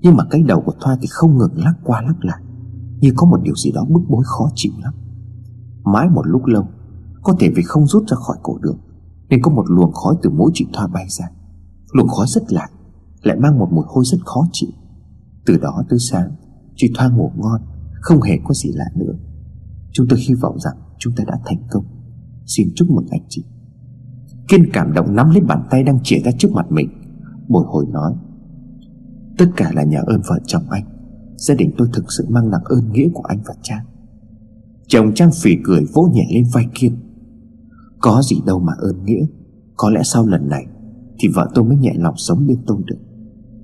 Nhưng mà cái đầu của Thoa thì không ngừng lắc qua lắc lại, Như có một điều gì đó bức bối khó chịu lắm. Mãi một lúc lâu, Có thể vì không rút ra khỏi cổ đường, Nên có một luồng khói từ mũi chị Thoa bay ra. Luồng khói rất lạ Lại mang một mùi hôi rất khó chịu. Từ đó tới sáng, Chị Thoa ngủ ngon, Không hề có gì lạ nữa. Chúng tôi hy vọng rằng chúng ta đã thành công. Xin chúc mừng anh chị. Kiên cảm động nắm lấy bàn tay đang chĩa ra trước mặt mình. Bồi hồi nói, Tất cả là nhờ ơn vợ chồng anh. Gia đình tôi thực sự mang nặng ơn nghĩa của anh và Trang Chồng Trang phì cười vỗ nhẹ lên vai Kiên. Có gì đâu mà ơn nghĩa. Có lẽ sau lần này Thì vợ tôi mới nhẹ lòng sống bên tôi được.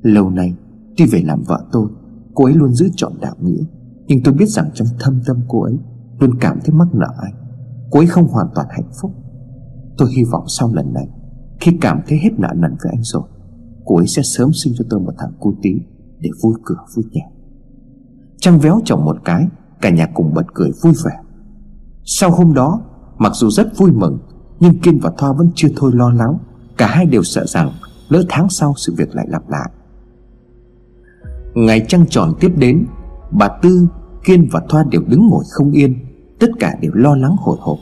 Lâu nay Tuy về làm vợ tôi, Cô ấy luôn giữ chọn đạo nghĩa, Nhưng tôi biết rằng trong thâm tâm cô ấy Luôn cảm thấy mắc nợ anh. Cô ấy không hoàn toàn hạnh phúc. Tôi hy vọng sau lần này Khi cảm thấy hết nợ nần với anh rồi Cô ấy sẽ sớm sinh cho tôi một thằng cu tí Để vui cửa vui nhà. Trăng véo chồng một cái Cả nhà cùng bật cười vui vẻ. Sau hôm đó Mặc dù rất vui mừng Nhưng Kiên và Thoa vẫn chưa thôi lo lắng. Cả hai đều sợ rằng Lỡ tháng sau sự việc lại lặp lại. Ngày trăng tròn tiếp đến Bà Tư, Kiên và Thoa đều đứng ngồi không yên. Tất cả đều lo lắng hồi hộp.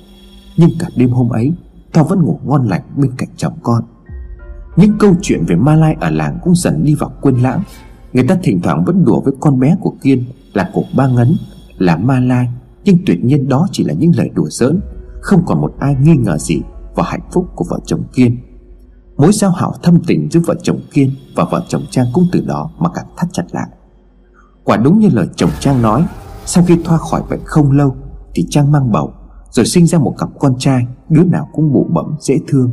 Nhưng cả đêm hôm ấy thao vẫn ngủ ngon lành bên cạnh chồng con. Những câu chuyện về Ma Lai ở làng cũng dần đi vào quên lãng. Người ta thỉnh thoảng vẫn đùa với con bé của Kiên Là cổ ba ngấn, Là Ma Lai. Nhưng tuyệt nhiên đó chỉ là những lời đùa giỡn. Không còn một ai nghi ngờ gì Vào hạnh phúc của vợ chồng Kiên. Mối giao hảo thâm tình giữa vợ chồng Kiên Và vợ chồng Trang cũng từ đó mà càng thắt chặt lại. Quả đúng như lời chồng Trang nói, Sau khi thoa khỏi bệnh không lâu thì Trang mang bầu, Rồi sinh ra một cặp con trai, Đứa nào cũng bụ bẩm, dễ thương.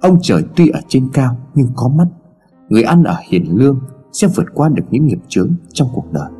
Ông trời tuy ở trên cao nhưng có mắt, Người ăn ở hiền lương Sẽ vượt qua được những nghiệp chướng trong cuộc đời.